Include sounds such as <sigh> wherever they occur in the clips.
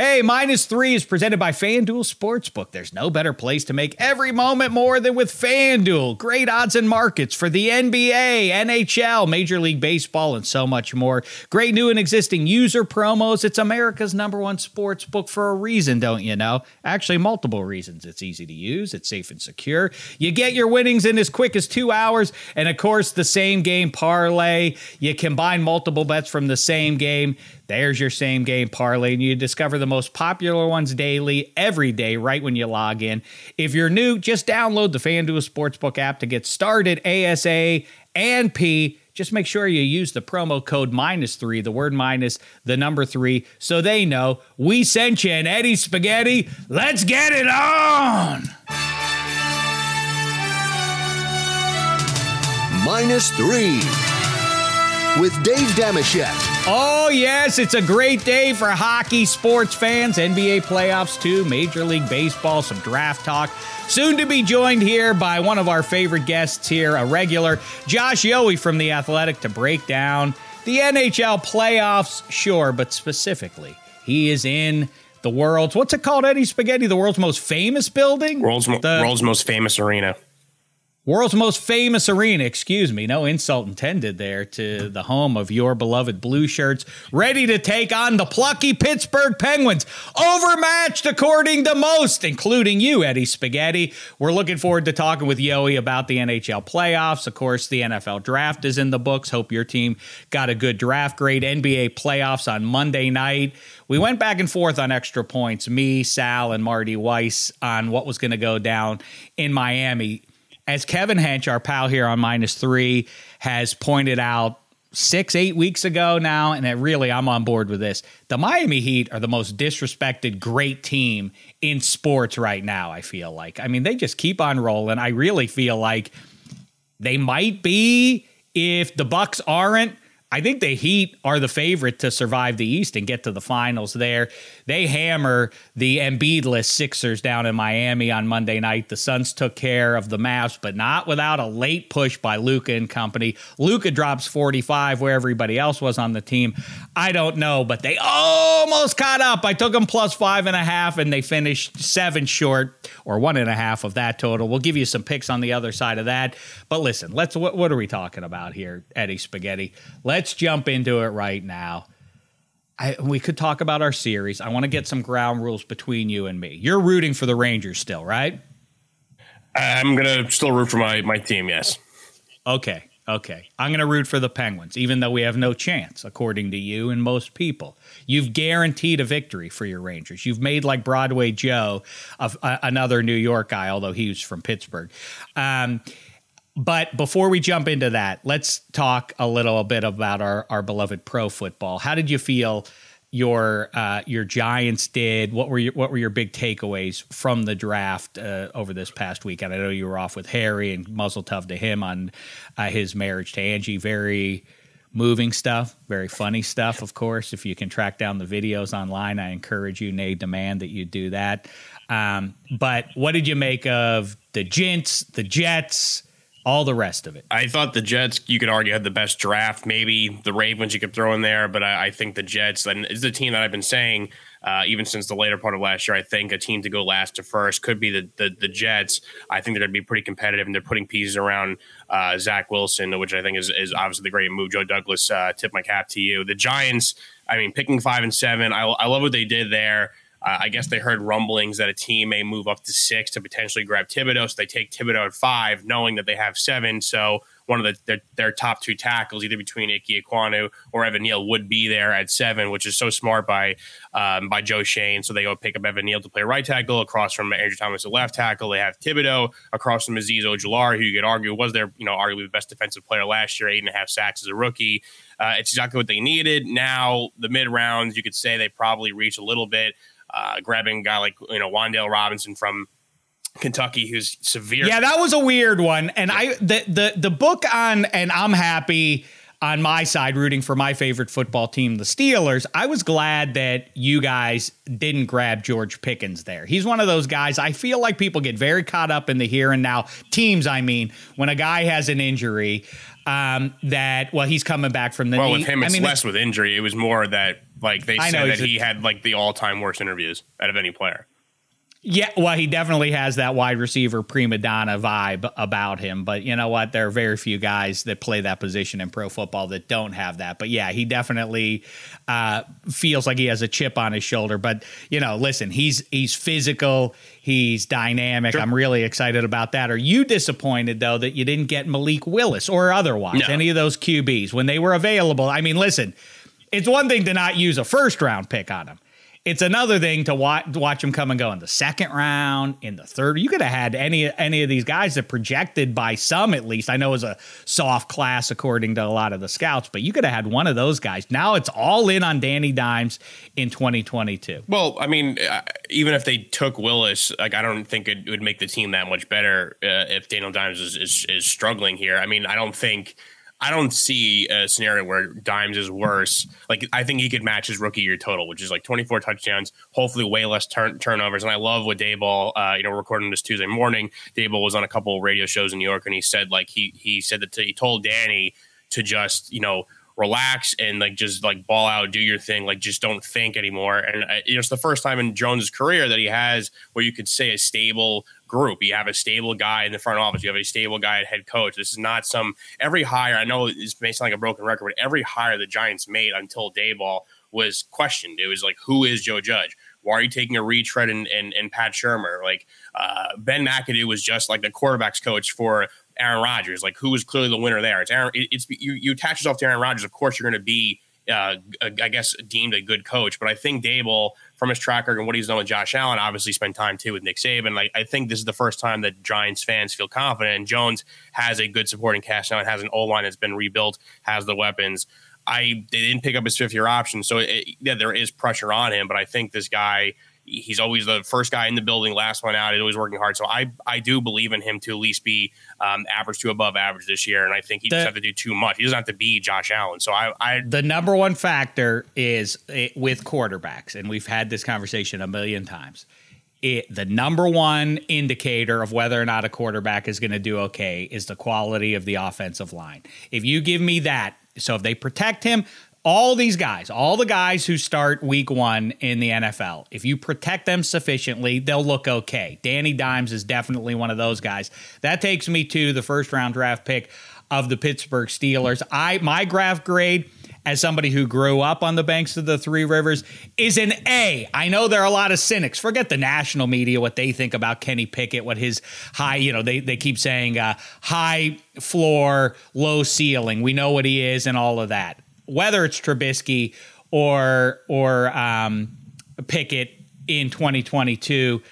Hey, minus three is presented by FanDuel Sportsbook. There's no better place to make every moment more than with FanDuel. Great odds and markets for the NBA, NHL, Major League Baseball, and so much more. Great new and existing user promos. It's America's number one sports book for a reason, don't you know? Actually, multiple reasons. It's easy to use, it's safe and secure. You get your winnings in as quick as two hours. And of course, the same game parlay. You combine multiple bets from the same game. There's your same game parlay, and you discover the most popular ones daily, every day, right when you log in. If you're new, just download the FanDuel Sportsbook app to get started. ASA and P. Just make sure you use the promo code minus three, the word minus, the number three, so they know we sent you an Eddie Spaghetti. Let's get it on. Minus three with Dave Dameshek. Oh, yes, it's a great day for hockey sports fans, NBA playoffs too, Major League Baseball, some draft talk. Soon to be joined here by one of our favorite guests here, a regular, Josh Yohe from The Athletic, to break down the NHL playoffs, sure, but specifically, he is in the world's, what's it called, Eddie Spaghetti? The world's most famous building? World's, mo- the, world's most famous arena. World's most famous arena, excuse me, no insult intended there to the home of your beloved blue shirts, ready to take on the plucky Pittsburgh Penguins, overmatched according to most, including you, Eddie Spaghetti. We're looking forward to talking with Yohe about the NHL playoffs. Of course, the NFL draft is in the books. Hope your team got a good draft grade. NBA playoffs on Monday night. We went back and forth on extra points, me, Sal, and Marty Weiss, on what was going to go down in Miami as Kevin Hench, our pal here on minus three, has pointed out six, eight weeks ago now, and really I'm on board with this. The Miami Heat are the most disrespected great team in sports right now, I feel like. I mean, they just keep on rolling. I really feel like they might be if the Bucks aren't I think the Heat are the favorite to survive the East and get to the finals there. They hammer the Embiidless Sixers down in Miami on Monday night. The Suns took care of the Mavs, but not without a late push by Luka and company. Luka drops 45 where everybody else was on the team. I don't know, but they almost caught up. I took them plus five and a half, and they finished seven short or one and a half of that total. We'll give you some picks on the other side of that. But listen, let's what, what are we talking about here, Eddie Spaghetti? Let's jump into it right now. I, we could talk about our series. I want to get some ground rules between you and me. You're rooting for the Rangers still, right? I'm gonna still root for my my team. Yes. Okay. Okay. I'm going to root for the Penguins, even though we have no chance, according to you and most people. You've guaranteed a victory for your Rangers. You've made like Broadway Joe, of, uh, another New York guy, although he was from Pittsburgh. Um, but before we jump into that, let's talk a little bit about our, our beloved pro football. How did you feel your uh, your Giants did? What were your what were your big takeaways from the draft uh, over this past weekend? I know you were off with Harry and mazel tov to him on uh, his marriage to Angie. Very moving stuff, very funny stuff. Of course, if you can track down the videos online, I encourage you, nay, demand that you do that. Um, but what did you make of the Gents, the Jets? All the rest of it. I thought the Jets, you could argue, had the best draft. Maybe the Ravens you could throw in there, but I, I think the Jets, and is the team that I've been saying uh, even since the later part of last year. I think a team to go last to first could be the the, the Jets. I think they're going to be pretty competitive, and they're putting pieces around uh, Zach Wilson, which I think is, is obviously the great move. Joe Douglas, uh, tip my cap to you. The Giants, I mean, picking five and seven, I, I love what they did there. Uh, I guess they heard rumblings that a team may move up to six to potentially grab Thibodeaux. So they take Thibodeaux at five, knowing that they have seven. So one of the, their, their top two tackles, either between Ike Ekwonu or Evan Neal, would be there at seven, which is so smart by um, by Joe Schoen. So they go pick up Evan Neal to play right tackle across from Andrew Thomas at left tackle. They have Thibodeaux across from Azeez Ojulari, who you could argue was their, you know, arguably the best defensive player last year, eight and a half sacks as a rookie. Uh, it's exactly what they needed. Now, the mid rounds, you could say they probably reach a little bit uh, grabbing a guy like you know Wan'Dale Robinson from Kentucky, who's severe. Yeah, that was a weird one. And I the the the book on and I'm happy on my side rooting for my favorite football team, the Steelers. I was glad that you guys didn't grab George Pickens there. He's one of those guys. I feel like people get very caught up in the here and now. Teams, I mean, when a guy has an injury, um, that well, he's coming back from the. Well, knee. with him, it's I mean, less with injury. It was more that Like they I said know that he had like the all time worst interviews out of any player. Yeah, well, he definitely has that wide receiver prima donna vibe about him. But you know what? There are very few guys that play that position in pro football that don't have that. But yeah, he definitely uh, feels like he has a chip on his shoulder. But you know, listen, he's he's physical, he's dynamic. I'm really excited about that. Are you disappointed though that you didn't get Malik Willis or otherwise No. any of those QBs when they were available? I mean, listen, it's one thing to not use a first round pick on him. It's another thing to watch watch him come and go in the second round, in the third. You could have had any any of these guys that projected by some at least. I know was a soft class according to a lot of the scouts, but you could have had one of those guys. Now it's all in on Danny Dimes in 2022. Well, I mean, uh, even if they took Willis, like I don't think it would make the team that much better uh, if Daniel Dimes is, is is struggling here. I mean, I don't think. I don't see a scenario where Dimes is worse. Like I think he could match his rookie year total, which is like 24 touchdowns, hopefully way less turn- turnovers. And I love what Daboll, uh, you know, recording this Tuesday morning. Daboll was on a couple radio shows in New York, and he said like he he said that he told Danny to just you know relax and like just like ball out, do your thing, like just don't think anymore. And uh, you know, it's the first time in Jones's career that he has where you could say a stable group. You have a stable guy in the front office. You have a stable guy at head coach. This is not some every hire. I know it's may sound like a broken record, but every hire the Giants made until Daboll was questioned. It was like, who is Joe Judge? Why are you taking a retread and and, and Pat Shurmur? Like uh, Ben McAdoo was just like the quarterbacks coach for Aaron Rodgers. Like who was clearly the winner there? It's Aaron. it- It's you. You attach yourself to Aaron Rodgers. Of course, you're going to be. Uh, I guess deemed a good coach, but I think Daboll, from his track record and what he's done with Josh Allen, obviously spent time too with Nick Saban. Like I think this is the first time that Giants fans feel confident. And Jones has a good supporting cast now and has an O line that's been rebuilt, has the weapons. I they didn't pick up his fifth year option, so it, yeah, there is pressure on him. But I think this guy, he's always the first guy in the building, last one out. He's always working hard. So I I do believe in him to at least be um, average to above average this year. And I think he The- doesn't have to do too much. He doesn't have to be Josh Allen. So I I The number one factor is eh, with quarterbacks, and we've had this conversation a million times. It, the number one indicator of whether or not a quarterback is going to do okay is the quality of the offensive line. If you give me that, so if they protect him, all these guys, all the guys who start week one in the NFL, if you protect them sufficiently, they'll look okay. Danny Dimes is definitely one of those guys. That takes me to the first round draft pick of the Pittsburgh Steelers. I my draft grade as somebody who grew up on the banks of the Three Rivers is an A. I know there are a lot of cynics. Forget the national media, what they think about Kenny Pickett, what his high, you know, they, they keep saying uh, high floor, low ceiling. We know what he is and all of that. Whether it's Trubisky or or um, Pickett in 2022,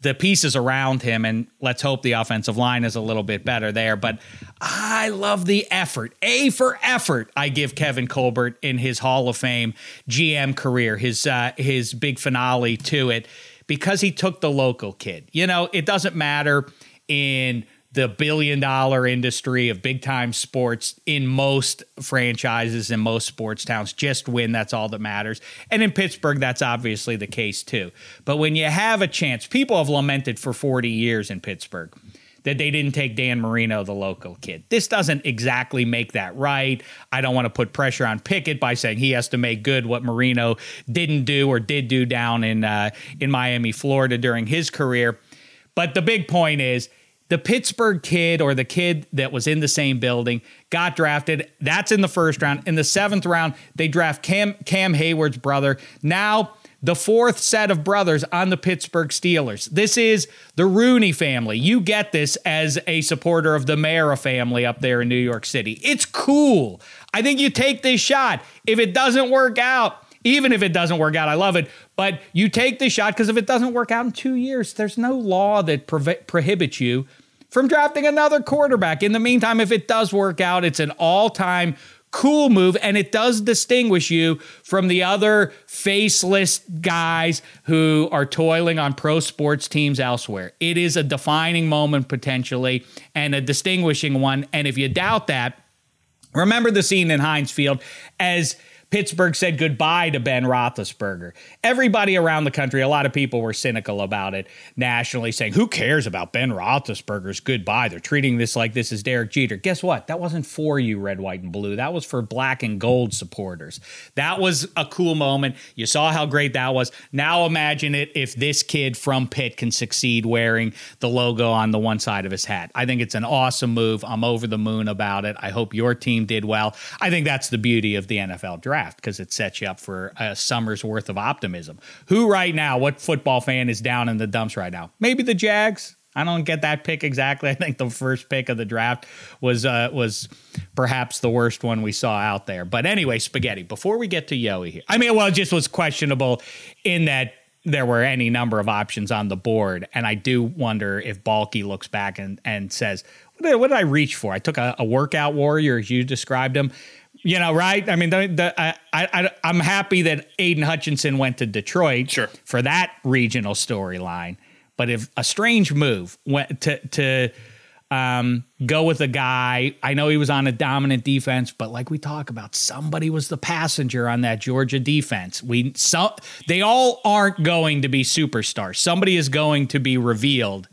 the pieces around him, and let's hope the offensive line is a little bit better there. But I love the effort. A for effort. I give Kevin Colbert in his Hall of Fame GM career, his uh, his big finale to it, because he took the local kid. You know, it doesn't matter in the billion dollar industry of big time sports in most franchises in most sports towns just win that's all that matters and in pittsburgh that's obviously the case too but when you have a chance people have lamented for 40 years in pittsburgh that they didn't take Dan Marino, the local kid. This doesn't exactly make that right. I don't want to put pressure on Pickett by saying he has to make good what Marino didn't do or did do down in uh, in Miami, Florida during his career. But the big point is the Pittsburgh kid or the kid that was in the same building got drafted. That's in the first round. In the seventh round, they draft Cam Cam Hayward's brother. Now the fourth set of brothers on the Pittsburgh Steelers. This is the Rooney family. You get this as a supporter of the Mara family up there in New York City. It's cool. I think you take this shot. If it doesn't work out, even if it doesn't work out, I love it. But you take the shot because if it doesn't work out in two years, there's no law that prohibits you from drafting another quarterback. In the meantime, if it does work out, it's an all time cool move and it does distinguish you from the other faceless guys who are toiling on pro sports teams elsewhere. It is a defining moment potentially and a distinguishing one. And if you doubt that, Remember the scene in Heinz Field as Pittsburgh said goodbye to Ben Roethlisberger. Everybody around the country, a lot of people were cynical about it nationally, saying, Who cares about Ben Roethlisberger's goodbye? They're treating this like this is Derek Jeter. Guess what? That wasn't for you, red, white, and blue. That was for black and gold supporters. That was a cool moment. You saw how great that was. Now imagine it if this kid from Pitt can succeed wearing the logo on the one side of his hat. I think it's an awesome move. I'm over the moon about it. I hope your team did well. I think that's the beauty of the NFL draft draft because it sets you up for a summer's worth of optimism. Who right now, what football fan is down in the dumps right now? Maybe the Jags. I don't get that pick exactly. <laughs> I think the first pick of the draft was uh, was perhaps the worst one we saw out there. But anyway, spaghetti. Before we get to Yohe here, I mean, well, it just was questionable in that there were any number of options on the board, and I do wonder if Baalke looks back and and says, "What did, what did I reach for? I took a, a workout warrior, as you described him." You know, right? I mean, the, the, I, I, I'm happy that Aidan Hutchinson went to Detroit sure. for that regional storyline. But if a strange move went to to um, go with a guy, I know he was on a dominant defense, but like we talk about, somebody was the passenger on that Georgia defense. We so they all aren't going to be superstars. Somebody is going to be revealed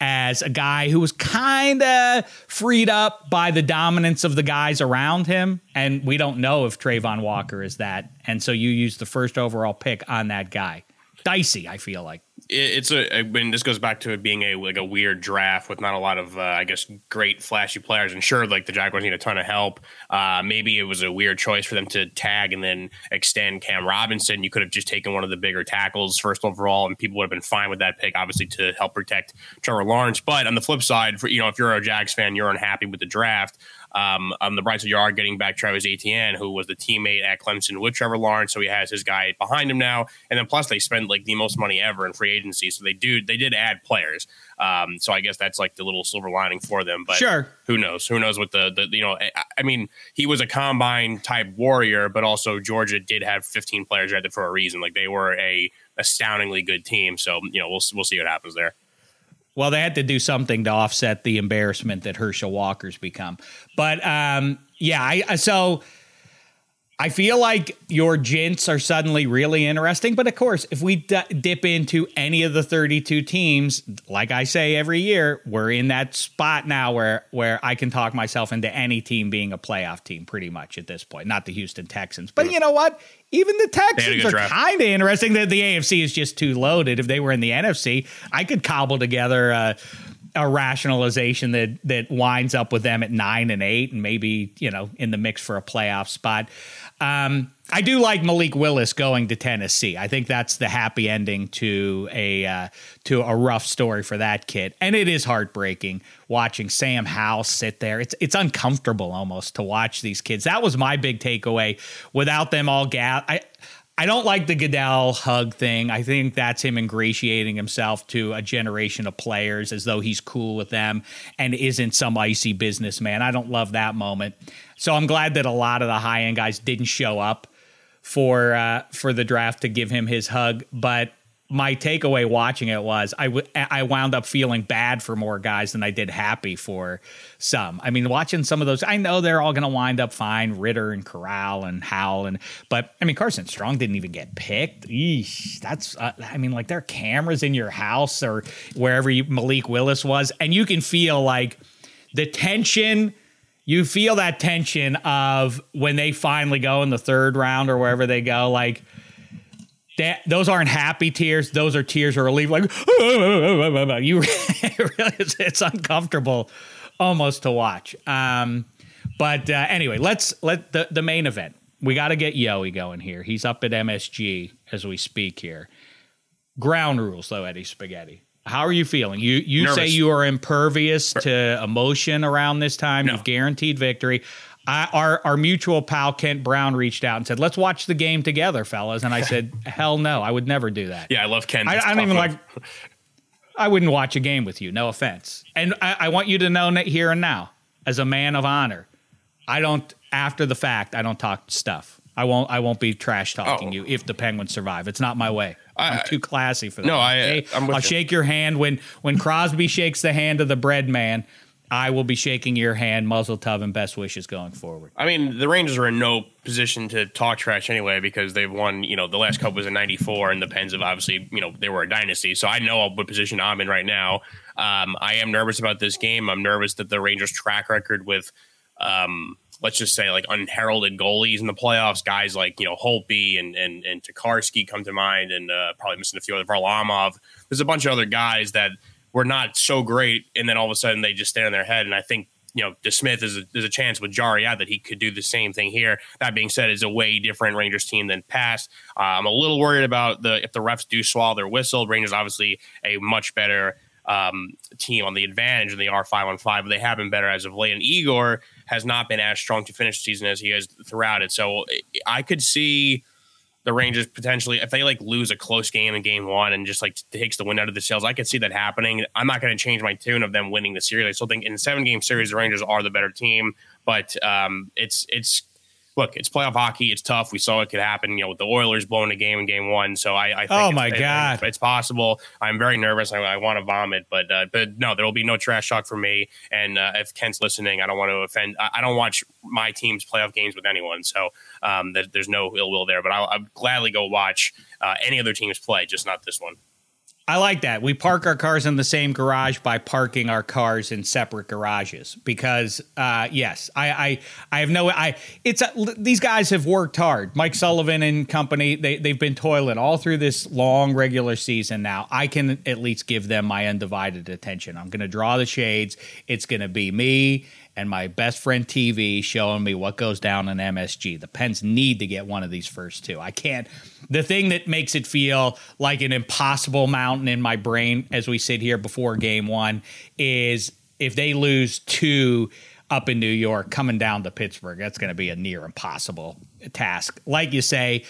as a guy who was kind of freed up by the dominance of the guys around him. And we don't know if Travon Walker is that. And so you use the first overall pick on that guy. Dicey, I feel like it's a I mean this goes back to it being a like a weird draft with not a lot of uh, I guess great flashy players. And sure like the Jaguars need a ton of help. Uh, maybe it was a weird choice for them to tag and then extend Cam Robinson. You could have just taken one of the bigger tackles first overall and people would have been fine with that pick obviously to help protect Trevor Lawrence. But on the flip side for you know if you're a Jags fan you're unhappy with the draft um, on the bright side, you are getting back Travis Etienne, who was the teammate at Clemson with Trevor Lawrence, so he has his guy behind him now. And then plus they spend like the most money ever in free agency, so they do they did add players. Um, so I guess that's like the little silver lining for them. But sure, who knows? Who knows what the, the you know? I, I mean, he was a combine type warrior, but also Georgia did have 15 players drafted for a reason. Like they were a astoundingly good team. So you know, we'll we'll see what happens there. Well, they had to do something to offset the embarrassment that Herschel Walker's become. But um, yeah, I, so I feel like your jints are suddenly really interesting. But of course, if we d- dip into any of the 32 teams, like I say every year, we're in that spot now where where I can talk myself into any team being a playoff team pretty much at this point. Not the Houston Texans, but you know what? even the Texans are kind of interesting. That the AFC is just too loaded. If they were in the NFC, I could cobble together a, a rationalization that that winds up with them at nine and eight, and maybe you know in the mix for a playoff spot. Um, I do like Malik Willis going to Tennessee. I think that's the happy ending to a uh, to a rough story for that kid, and it is heartbreaking watching Sam Howell sit there. It's it's uncomfortable almost to watch these kids. That was my big takeaway. Without them all, gas. I I don't like the Goodell hug thing. I think that's him ingratiating himself to a generation of players as though he's cool with them and isn't some icy businessman. I don't love that moment. So I'm glad that a lot of the high end guys didn't show up for uh, for the draft to give him his hug. But my takeaway watching it was I, w- I wound up feeling bad for more guys than I did happy for some. I mean, watching some of those, I know they're all going to wind up fine. Ridder and Corral and Howell and but I mean Carson Strong didn't even get picked. Eesh, that's uh, I mean like there are cameras in your house or wherever you, Malik Willis was, and you can feel like the tension you feel that tension of when they finally go in the third round or wherever they go, like that. Those aren't happy tears; those are tears of relief. Like <laughs> you, <laughs> it's, it's uncomfortable almost to watch. Um, but uh, anyway, let's let the the main event. We got to get Yohe going here. He's up at MSG as we speak here. Ground rules, though, Eddie Spaghetti. How are you feeling? You you Nervous. say you are impervious er to emotion around this time. No. You've guaranteed victory. I, our our mutual pal Kent Brown reached out and said, "Let's watch the game together, fellas." And I said, <laughs> "Hell no, I would never do that." Yeah, I love Kent. I, I don't even like. I wouldn't watch a game with you. No offense, and I, I want you to know that here and now, as a man of honor, I don't. After the fact, I don't talk stuff. I won't. I won't be trash talking oh. you if the Penguins survive. It's not my way. I, am too classy for that. No, I. Okay? I'll you. shake your hand when when Crosby shakes the hand of the Breadman. I will be shaking your hand, mazel tov, and best wishes going forward. I mean, the Rangers are in no position to talk trash anyway because they've won. You know, the last cup was in '94, and the Pens have obviously, you know, they were a dynasty. So I know what position I'm in right now. Um, I am nervous about this game. I'm nervous that the Rangers' track record with, um, let's just say, like unheralded goalies in the playoffs, guys like you know Holtby and and and come to mind, and uh, probably missing a few other Varlamov. There's a bunch of other guys that were not so great, and then all of a sudden they just stand on their head. And I think you know DeSmith is a, there's a chance with Jarry out that he could do the same thing here. That being said, is a way different Rangers team than past. Uh, I'm a little worried about the if the refs do swallow their whistle. Rangers obviously a much better um, team on the advantage in the R five on five, but they have been better as of late. And Igor has not been as strong to finish the season as he has throughout it. So I could see the Rangers potentially if they like lose a close game in game one and just like takes the wind out of the sails, I could see that happening. I'm not going to change my tune of them winning the series. I still think in seven game series the Rangers are the better team, but um, it's it's look, it's playoff hockey. It's tough. We saw it could happen, you know, with the Oilers blowing a game in game one. So I, I think oh my god, it's, it's, possible. I'm very nervous. I, I want to vomit, but uh, but no, there will be no trash talk for me. And uh, if Kent's listening, I don't want to offend. I, I don't watch my team's playoff games with anyone, so um, there's no ill will there. But I'll, I'll gladly go watch uh, any other teams play, just not this one. I like that. We park our cars in the same garage by parking our cars in separate garages because, uh, yes, I, I, I have no, I, it's, a, these guys have worked hard. Mike Sullivan and company, they, they've been toiling all through this long regular season now. I can at least give them my undivided attention. I'm going to draw the shades. It's going to be me and my best friend TV showing me what goes down in MSG. The Pens need to get one of these first two. I can't. The thing that makes it feel like an impossible mountain in my brain as we sit here before game one is if they lose two up in New York coming down to Pittsburgh, that's going to be a near impossible task. Like you say,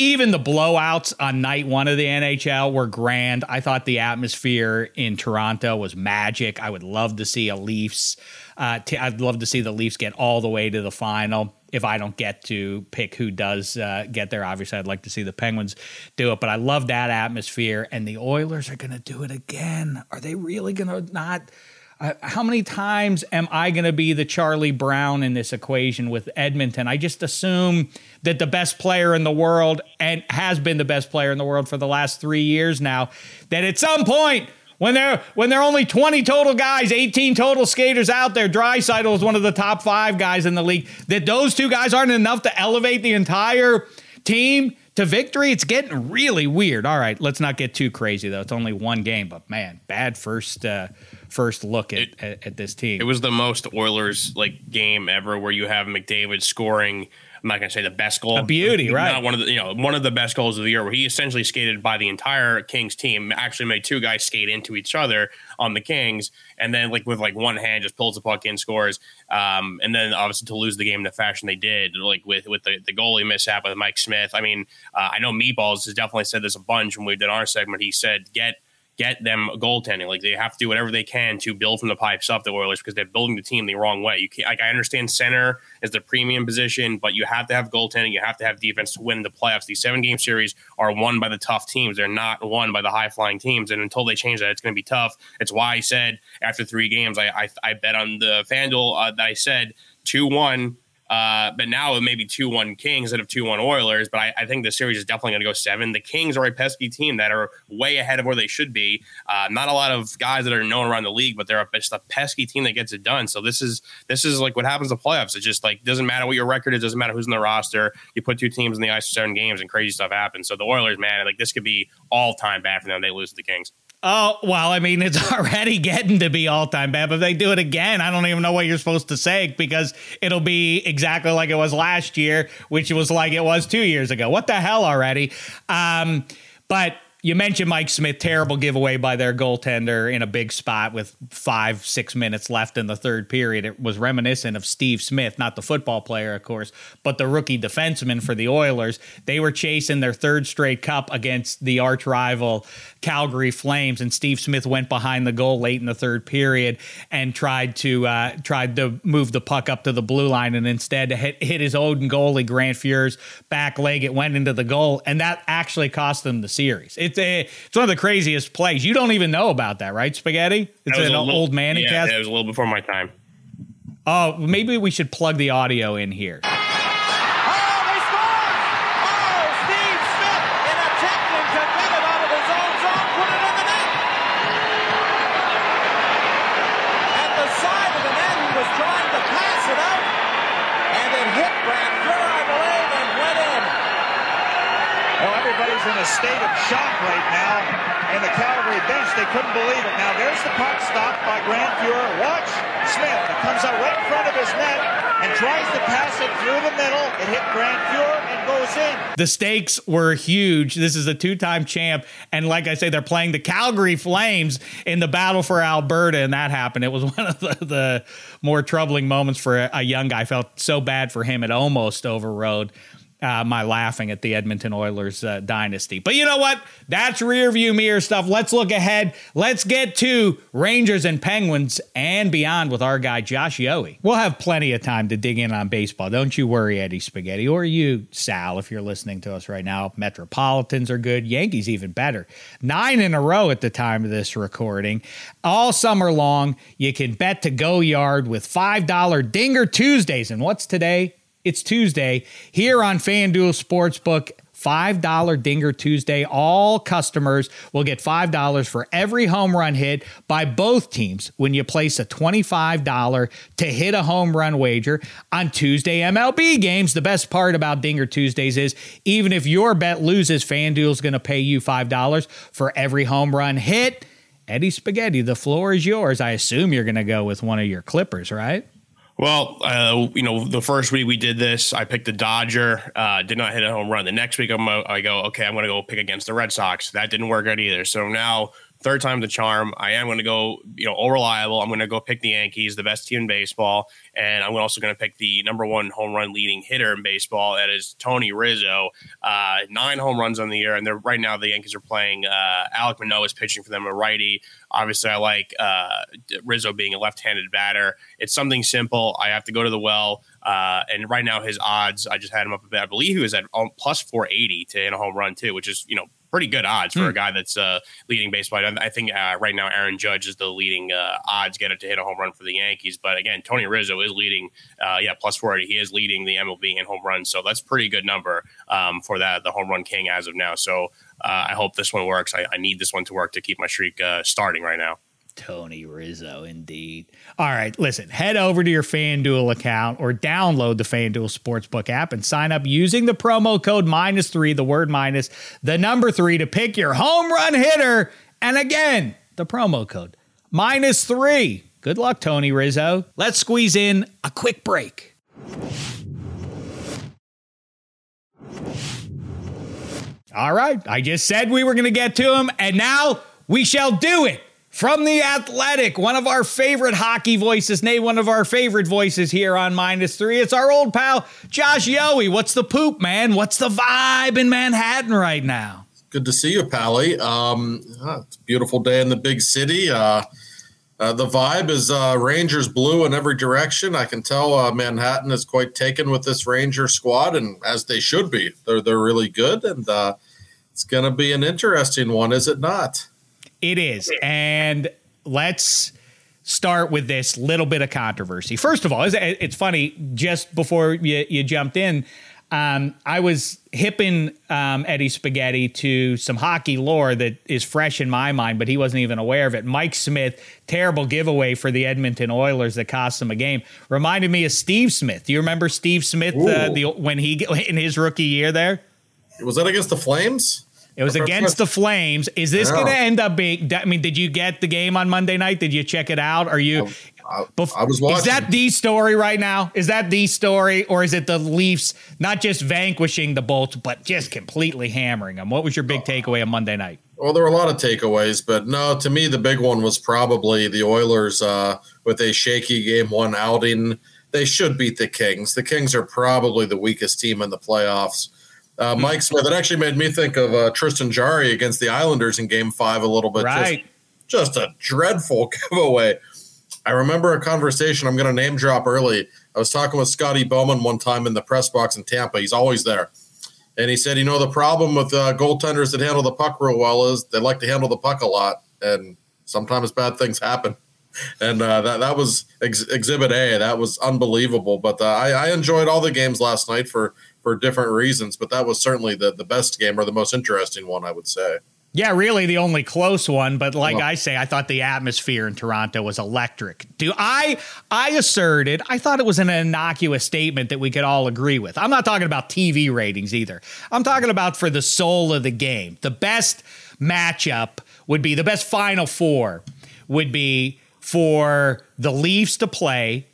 even the blowouts on night one of the NHL were grand. I thought the atmosphere in Toronto was magic. I would love to see a Leafs. Uh, t- I'd love to see the Leafs get all the way to the final. If I don't get to pick who does uh, get there, obviously I'd like to see the Penguins do it. But I love that atmosphere, and the Oilers are going to do it again. Are they really going to not? Uh, how many times am I going to be the Charlie Brown in this equation with Edmonton? I just assume that the best player in the world and has been the best player in the world for the last three years now, that at some point when they're when they're only 20 total guys, 18 total skaters out there, Draisaitl is one of the top five guys in the league, that those two guys aren't enough to elevate the entire team to victory. It's getting really weird. All right, let's not get too crazy though. It's only one game, but man, bad first uh, first look at, it, at, at this team. It was the most Oilers like game ever where you have McDavid scoring I'm not going to say the best goal. A beauty, right? Not one of the you know one of the best goals of the year, where he essentially skated by the entire Kings team. Actually, made two guys skate into each other on the Kings, and then like with like one hand just pulls the puck in, scores. Um, and then obviously to lose the game in the fashion they did, like with with the, the goalie mishap with Mike Smith. I mean, uh, I know Meatballs has definitely said this a bunch when we did our segment. He said get get them goaltending. Like they have to do whatever they can to build from the pipes up the Oilers because they're building the team the wrong way. You can't like I understand center is the premium position, but you have to have goaltending. You have to have defense to win the playoffs. These seven game series are won by the tough teams. They're not won by the high flying teams. And until they change that, it's going to be tough. It's why I said after three games, I I, I bet on the FanDuel uh, that I said two one uh, but now it may be 2 1 Kings instead of 2 1 Oilers. But I, I, think the series is definitely going to go seven. The Kings are a pesky team that are way ahead of where they should be. Uh, not a lot of guys that are known around the league, but they're just a pesky team that gets it done. So this is this is like what happens in playoffs. It just like doesn't matter what your record is, doesn't matter who's in the roster. You put two teams in the ice for seven games and crazy stuff happens. So the Oilers, man, like this could be all time bad for them. They lose to the Kings. Oh, well, I mean, it's <laughs> already getting to be all time bad. But if they do it again, I don't even know what you're supposed to say because it'll be exactly like it was last year, which was like it was two years ago. What the hell already? Um, but you mentioned Mike Smith, terrible giveaway by their goaltender in a big spot with five, six minutes left in the third period. It was reminiscent of Steve Smith, not the football player, of course, but the rookie defenseman for the Oilers. They were chasing their third straight cup against the arch rival Calgary Flames, and Steve Smith went behind the goal late in the third period and tried to uh, tried to move the puck up to the blue line, and instead hit, hit his own goalie Grant Fuhr's back leg. It went into the goal, and that actually cost them the series. It it's a, it's one of the craziest plays. You don't even know about that, right, Spaghetti? It's an little, old Manning yeah, cast. It was a little before my time. Oh, maybe we should plug the audio in here. A state of shock right now in the Calgary bench. They couldn't believe it. Now there's the puck stopped by Grant Fuhr. Watch Smith. It comes out right in front of his net and tries to pass it through the middle. It hit Grant Fuhr and goes in. The stakes were huge. This is a two-time champ, and like I say, they're playing the Calgary Flames in the battle for Alberta, and that happened. It was <laughs> one of the, the more troubling moments for a, a young guy. I felt so bad for him; it almost overrode uh, my laughing at the Edmonton Oilers uh, dynasty. But you know what? That's rear view mirror stuff. Let's look ahead. Let's get to Rangers and Penguins and beyond with our guy Josh Yohe. We'll have plenty of time to dig in on baseball. Don't you worry, Eddie Spaghetti, or you, Sal, if you're listening to us right now. Metropolitans are good. Yankees even better. Nine in a row at the time of this recording. All summer long, you can bet to go yard with $5 Dinger Tuesdays. And what's today? It's Tuesday here on FanDuel Sportsbook. $5 Dinger Tuesday. All customers will get $5 for every home run hit by both teams when you place a $25 to hit a home run wager on Tuesday MLB games. The best part about Dinger Tuesdays is even if your bet loses, FanDuel is going to pay you $5 for every home run hit. Eddie Spaghetti, the floor is yours. I assume you're going to go with one of your Clippers, right? Well, uh, you know, the first week we did this, I picked the Dodger, uh, did not hit a home run. The next week, I'm, I go, okay, I'm going to go pick against the Red Sox. That didn't work out either. So now third time the charm. I am going to go, you know, all reliable. I'm going to go pick the Yankees, the best team in baseball, and I'm also going to pick the number one home run leading hitter in baseball. That is Tony Rizzo. Uh, nine home runs on the year, and they're right now the Yankees are playing. Uh, Alek Manoah is pitching for them, a righty. Obviously, I like uh, Rizzo being a left-handed batter. It's something simple. I have to go to the well. Uh, and right now, his odds, I just had him up a bit. I believe he was at um, plus 480 to hit a home run, too, which is, you know, pretty good odds for a hmm. guy that's uh, leading baseball. I think uh, right now Aaron Judge is the leading uh, odds getter to hit a home run for the Yankees. But again, Tony Rizzo is leading. Uh, yeah, plus 40. He is leading the MLB in home runs. So that's pretty good number um, for that the home run king as of now. So uh, I hope this one works. I, I, need this one to work to keep my streak uh, starting right now. Tony Rizzo, indeed. All right, listen, head over to your FanDuel account or download the FanDuel Sportsbook app and sign up using the promo code minus three, the word minus, the number three to pick your home run hitter. And again, the promo code minus three. Good luck, Tony Rizzo. Let's squeeze in a quick break. All right, I just said we were going to get to him, and now we shall do it. From the Athletic, one of our favorite hockey voices, nay, one of our favorite voices here on Minus Three. It's our old pal, Josh Yohe. What's the poop, man? What's the vibe in Manhattan right now? Good to see you, Pally. Um, it's a beautiful day in the big city. Uh, uh, the vibe is uh, Rangers blue in every direction. I can tell uh, Manhattan is quite taken with this Ranger squad, and as they should be. They're they're really good, and uh, it's going to be an interesting one, is it not? It is. And let's start with this little bit of controversy. First of all, it's funny, just before you, you jumped in, um, I was hipping um, Eddie Spaghetti to some hockey lore that is fresh in my mind, but he wasn't even aware of it. Mike Smith, terrible giveaway for the Edmonton Oilers that cost them a game, reminded me of Steve Smith. Do you remember Steve Smith uh, the, when he in his rookie year there? Was that against the Flames? It was against the Flames. Is this going to end up being? I mean, did you get the game on Monday night? Did you check it out? Are you? I, I, was watching. Is that the story right now? Is that the story, or is it the Leafs not just vanquishing the Bolts, but just completely hammering them? What was your big takeaway on Monday night? Well, there were a lot of takeaways, but no, to me, the big one was probably the Oilers uh, with a shaky game one outing. They should beat the Kings. The Kings are probably the weakest team in the playoffs uh, Mike Smith. It actually made me think of uh, Tristan Jarry against the Islanders in Game Five a little bit. Right. Just, just a dreadful <laughs> giveaway. I remember a conversation. I'm going to name drop early. I was talking with Scotty Bowman one time in the press box in Tampa. He's always there, And he said, you know, the problem with uh, goaltenders that handle the puck real well is they like to handle the puck a lot, and sometimes bad things happen. <laughs> And uh, that that was ex- Exhibit A. That was unbelievable. But uh, I, I enjoyed all the games last night for for different reasons. But that was certainly the the best game or the most interesting one, I would say. Yeah, really the only close one, but like well, I say, I thought the atmosphere in Toronto was electric. Do I I asserted I thought it was an innocuous statement that we could all agree with. I'm not talking about TV ratings either. I'm talking about for the soul of the game. The best matchup would be the best final four would be for the Leafs to play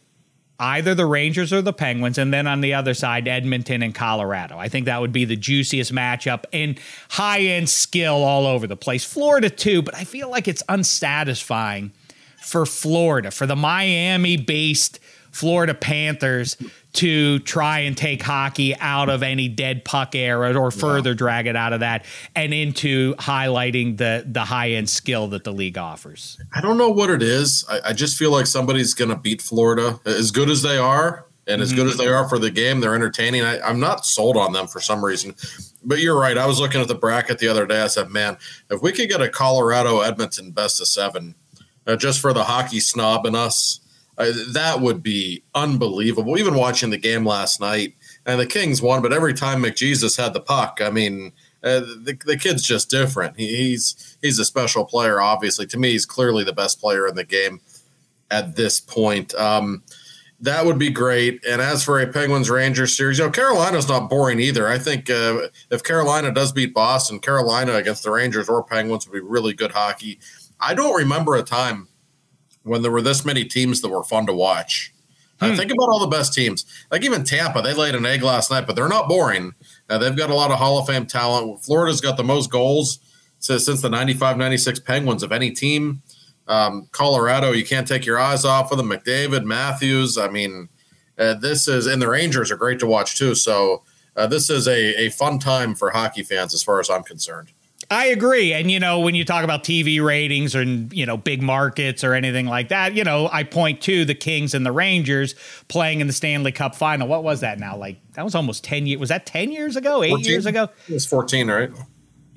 either the Rangers or the Penguins, and then on the other side, Edmonton and Colorado. I think that would be the juiciest matchup and high end skill all over the place. Florida, too, but I feel like it's unsatisfying for Florida, for the Miami based Florida Panthers to try and take hockey out of any dead puck era or further yeah. drag it out of that and into highlighting the the high end skill that the league offers. I don't know what it is. I, I just feel like somebody's going to beat Florida as good as they are. And as mm-hmm. good as they are for the game, they're entertaining. I, I'm not sold on them for some reason. But you're right. I was looking at the bracket the other day. I said, man, if we could get a Colorado Edmonton best of seven, uh, just for the hockey snob in us, uh, that would be unbelievable. Even watching the game last night, and the Kings won, but every time McJesus had the puck, I mean, uh, the, the kid's just different. He, he's he's a special player. Obviously, to me, he's clearly the best player in the game at this point. Um, that would be great. And as for a Penguins Rangers series, you know, Carolina's not boring either. I think uh, if Carolina does beat Boston, Carolina against the Rangers or Penguins would be really good hockey. I don't remember a time when there were this many teams that were fun to watch. Uh, hmm. Think about all the best teams. Like even Tampa, they laid an egg last night, but they're not boring. Uh, they've got a lot of Hall of Fame talent. Florida's got the most goals since, since the 95 96 Penguins of any team. Um, Colorado, you can't take your eyes off of them. McDavid, Matthews. I mean, uh, this is, and the Rangers are great to watch too. So uh, this is a, a fun time for hockey fans as far as I'm concerned. I agree. And, you know, when you talk about TV ratings or, you know, big markets or anything like that, you know, I point to the Kings and the Rangers playing in the Stanley Cup final. What was that now? Like, that was almost 10 years. Was that 10 years ago? Eight 14? years ago? It was 14, right?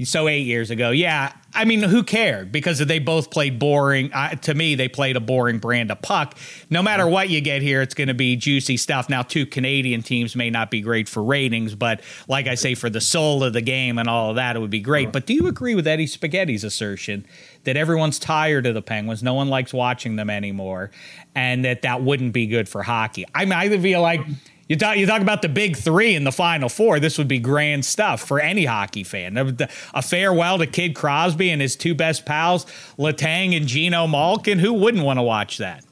So eight years ago, yeah. I mean, who cared? Because they both played boring. Uh, to me, they played a boring brand of puck. No matter what you get here, it's going to be juicy stuff. Now, two Canadian teams may not be great for ratings, but like I say, for the soul of the game and all of that, it would be great. But do you agree with Eddie Spaghetti's assertion that everyone's tired of the Penguins? No one likes watching them anymore, and that that wouldn't be good for hockey. I mean, I feel like you talk, you talk about the big three in the final four. This would be grand stuff for any hockey fan. A farewell to Kid Crosby and his two best pals, Letang and Geno Malkin. Who wouldn't want to watch that?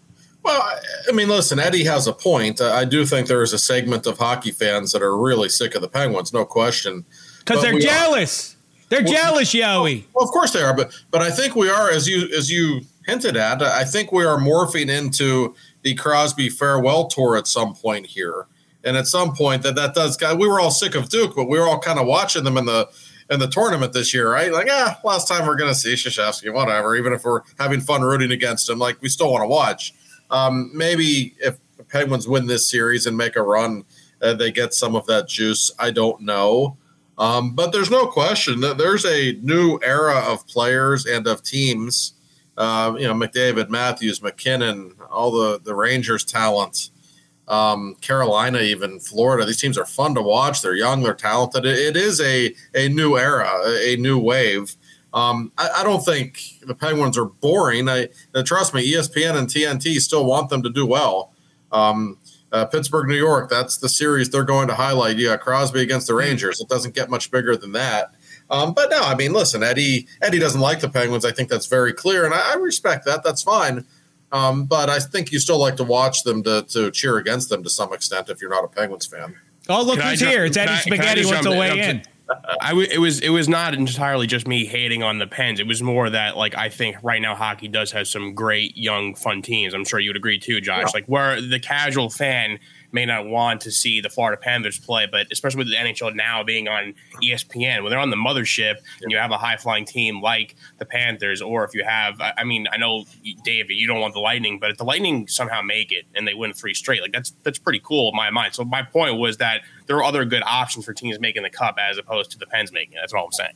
Well, I mean, listen, Eddie has a point. I do think there is a segment of hockey fans that are really sick of the Penguins, no question. Because they're jealous. Are, they're well, jealous, Yohe. Well, of course they are, but but I think we are, as you as you hinted at, I think we are morphing into the Crosby farewell tour at some point here. And at some point, that that does. We were all sick of Duke, but we were all kind of watching them in the in the tournament this year, right? Like, ah, last time we're going to see Krzyzewski, whatever. Even if we're having fun rooting against him, like we still want to watch. Um, maybe if the Penguins win this series and make a run, uh, they get some of that juice. I don't know. Um, but there's no question that there's a new era of players and of teams. Uh, you know, McDavid, Matthews, MacKinnon, all the the Rangers talent um, Carolina, even Florida. These teams are fun to watch. They're young, they're talented. it, it is a a new era, a new wave. Um, I, I, don't think the Penguins are boring. I trust me, ESPN and TNT still want them to do well. Um, uh, Pittsburgh, New York, that's the series they're going to highlight. Got Crosby against the. Rangers. It doesn't get much bigger than that. Um, but no, I mean, listen, Eddie Eddie doesn't like the Penguins. I think that's very clear, and I, I respect that. That's fine. Um, but I think you still like to watch them to, to cheer against them to some extent if you're not a Penguins fan. Oh, look can who's here! It's Eddie Spaghetti with the weigh in. I w- it was it was not entirely just me hating on the Pens. It was more that like I think right now hockey does have some great young fun teams. I'm sure you would agree too, Josh. Yeah. Like where the casual fan may not want to see the Florida Panthers play, but especially with the NHL now being on ESPN, when they're on the mothership and you have a high flying team like the Panthers, or if you have, I mean, I know Dave, you don't want the Lightning, but if the Lightning somehow make it and they win three straight, like that's that's pretty cool in my mind. So my point was that there are other good options for teams making the cup as opposed to the Pens making it. That's all I'm saying.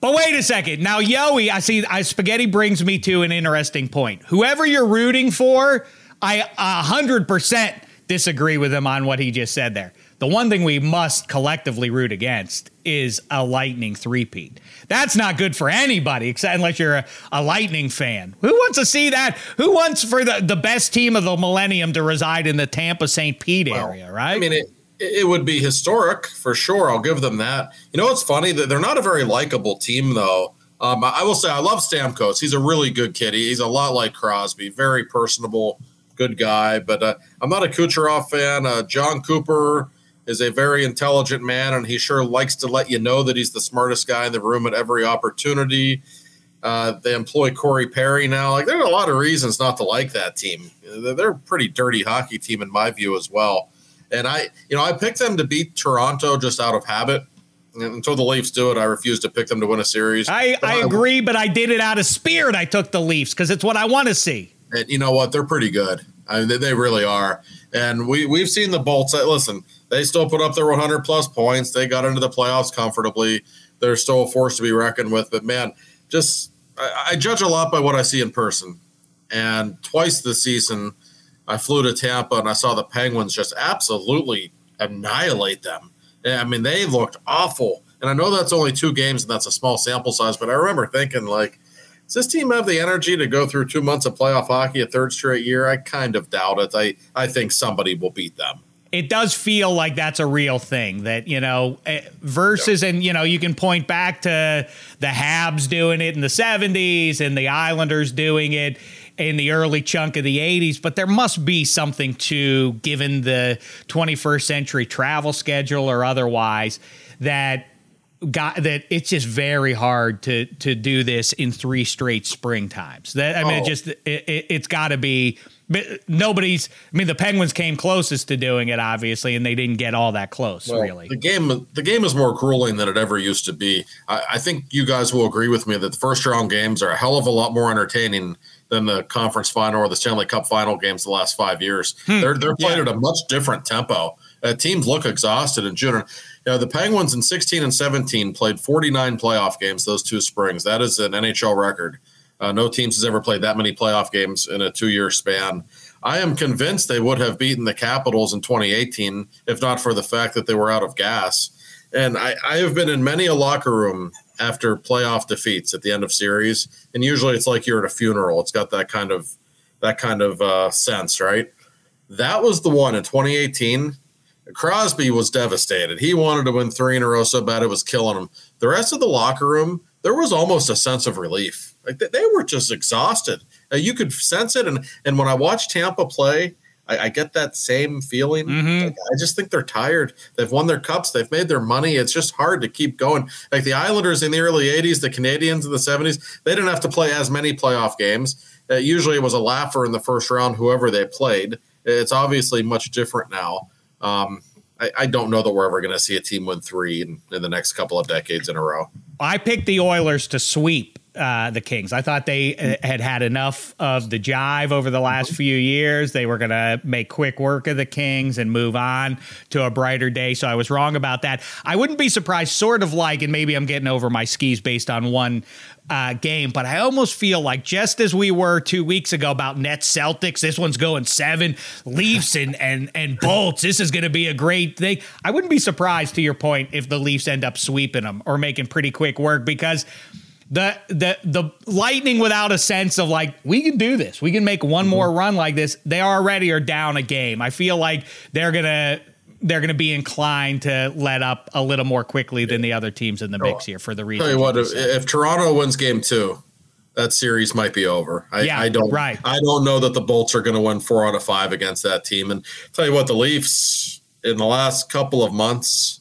But wait a second. Now, Yohe, I see I, spaghetti brings me to an interesting point. Whoever you're rooting for, I 100% disagree with him on what he just said there. The one thing we must collectively root against is a Lightning three-peat. That's not good for anybody, except unless you're a, a, Lightning fan. Who wants to see that? Who wants for the, the best team of the millennium to reside in the Tampa St. Pete well, area, right? I mean, it, it would be historic for sure. I'll give them that. You know what's funny? That they're not a very likable team, though. Um, I will say I love Stamkos. He's a really good kid. He's a lot like Crosby, very personable, good guy. But uh, I'm not a Kucherov fan. Uh, Jon Cooper is a very intelligent man, and he sure likes to let you know that he's the smartest guy in the room at every opportunity. Uh, they employ Corey Perry now. Like, there's a lot of reasons not to like that team. They're a pretty dirty hockey team, in my view, as well. And I, you know, I picked them to beat Toronto just out of habit. Until the Leafs do it, I refuse to pick them to win a series. I, I agree, but I did it out of spirit. I took the Leafs because it's what I want to see. And you know what? They're pretty good. I mean, they, they really are. And we we've seen the Bolts. Uh, listen, they still put up their 100 plus points. They got into the playoffs comfortably. They're still a force to be reckoned with. But man, just I, I judge a lot by what I see in person. And twice this season, I flew to Tampa and I saw the Penguins just absolutely annihilate them. I mean, they looked awful. And I know that's only two games and that's a small sample size, but I remember thinking, like, does this team have the energy to go through two months of playoff hockey a third straight year? I kind of doubt it. I, I think somebody will beat them it does feel like that's a real thing that you know eh, versus and you know you can point back to the habs doing it in the 70s and the islanders doing it in the early chunk of the 80s, but there must be something to, given the 21st century travel schedule or otherwise, that got that it's just very hard to to do this in three straight spring times. That I mean, oh. it just it, it, has got to be. Nobody's. I mean, the Penguins came closest to doing it, obviously, and they didn't get all that close. Well, really, the game the game is more grueling than it ever used to be. I, I think you guys will agree with me that the first round games are a hell of a lot more entertaining than the conference final or the Stanley Cup final games the last five years. Hmm. They're they're played yeah. at a much different tempo. Uh, teams look exhausted in June. Know, the Penguins in 16 and 17 played 49 playoff games those two springs. That is an NHL record. Uh, no teams has ever played that many playoff games in a two-year span. I am convinced they would have beaten the Capitals in 2018 if not for the fact that they were out of gas. And I, I have been in many a locker room after playoff defeats at the end of series, and usually it's like you're at a funeral. It's got that kind of that kind of uh, sense, right? That was the one in 2018. Crosby was devastated. He wanted to win three in a row so bad it was killing him. The rest of the locker room, there was almost a sense of relief. Like they were just exhausted. You could sense it. And and when I watch Tampa play, I, I get that same feeling. Mm-hmm. I just think they're tired. They've won their cups. They've made their money. It's just hard to keep going. Like the Islanders in the early '80s, the Canadiens in the '70s, they didn't have to play as many playoff games. Uh, usually, it was a laugher in the first round, whoever they played. It's obviously much different now. Um, I, I, don't know that we're ever going to see a team win three in, in the next couple of decades in a row. I picked the Oilers to sweep uh, the Kings. I thought they uh, had had enough of the jive over the last few years. They were going to make quick work of the Kings and move on to a brighter day. So I was wrong about that. I wouldn't be surprised, sort of like, and maybe I'm getting over my skis based on one uh, game, but I almost feel like just as we were two weeks ago about Nets Celtics, this one's going seven Leafs and and and Bolts. This is going to be a great thing. I wouldn't be surprised, to your point, if the Leafs end up sweeping them or making pretty quick work because the the the lightning without a sense of like we can do this. We can make one mm-hmm. more run like this. They already are down a game. I feel like they're gonna they're gonna be inclined to let up a little more quickly than the other teams in the mix here for the reason tell you what if, if, toronto wins game two that series might be over. I, yeah, I don't right. I don't know that the bolts are going to win four out of five against that team. And tell you what the leafs in the last couple of months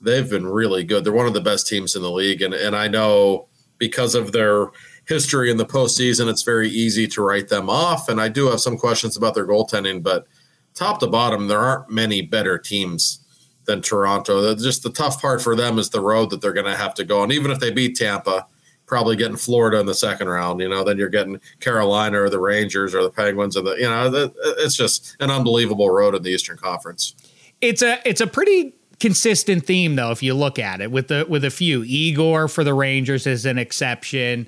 they've been really good. They're one of the best teams in the league. And, and i know because of their history in the postseason, it's very easy to write them off. And I do have some questions about their goaltending, but top to bottom, there aren't many better teams than Toronto. Just the tough part for them is the road that they're going to have to go. And even if they beat Tampa, probably getting Florida in the second round, you know, then you're getting Carolina or the Rangers or the Penguins or the, you know, it's just an unbelievable road in the Eastern Conference. It's a it's a pretty consistent theme though if you look at it with the with a few Igor for the Rangers is an exception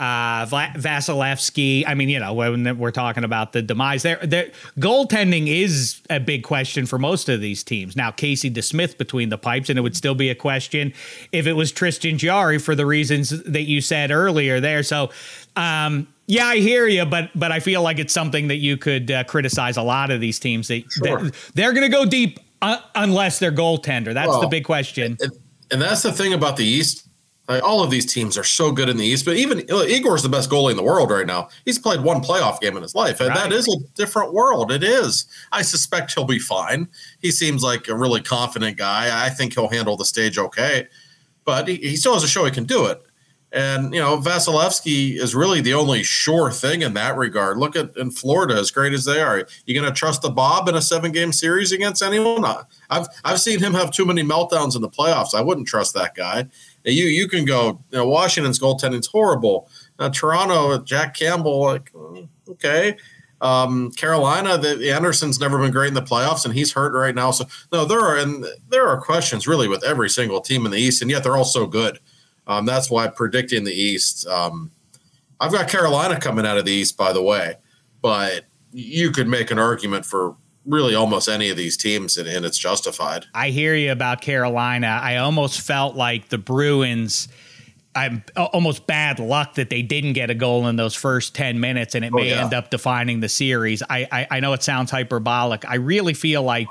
uh, Vasilevskiy. I mean, you know, when we're talking about the demise, there, there, goaltending is a big question for most of these teams. Now, Casey DeSmith between the pipes, and it would still be a question if it was Tristan Jarry for the reasons that you said earlier there. So, um, yeah, I hear you, but but I feel like it's something that you could uh, criticize a lot of these teams. That, sure. that they're going to go deep uh, unless they're goaltender. That's well, the big question. And, and that's the thing about the East like, all of these teams are so good in the East, but even Igor's the best goalie in the world right now. He's played one playoff game in his life, and right. that is a different world. It is. I suspect he'll be fine. He seems like a really confident guy. I think he'll handle the stage okay, but he, he still has to show he can do it. And you know, Vasilevskiy is really the only sure thing in that regard. Look at in Florida, as great as they are. You going to trust the Bob in a seven-game series against anyone? I've I've seen him have too many meltdowns in the playoffs. I wouldn't trust that guy. You you can go. You know, Washington's goaltending's horrible. Uh, Toronto, Jack Campbell, like mm, okay. Um, Carolina, the, Anderson's never been great in the playoffs, and he's hurt right now. So no, there are and there are questions really with every single team in the East, and yet they're all so good. Um, that's why predicting the East. Um, I've got Carolina coming out of the East, by the way, but you could make an argument for really almost any of these teams, and, and it's justified. I hear you about Carolina. I almost felt like the Bruins. I'm almost bad luck that they didn't get a goal in those first 10 minutes and it oh, may yeah. end up defining the series. I, I, I know it sounds hyperbolic. I really feel like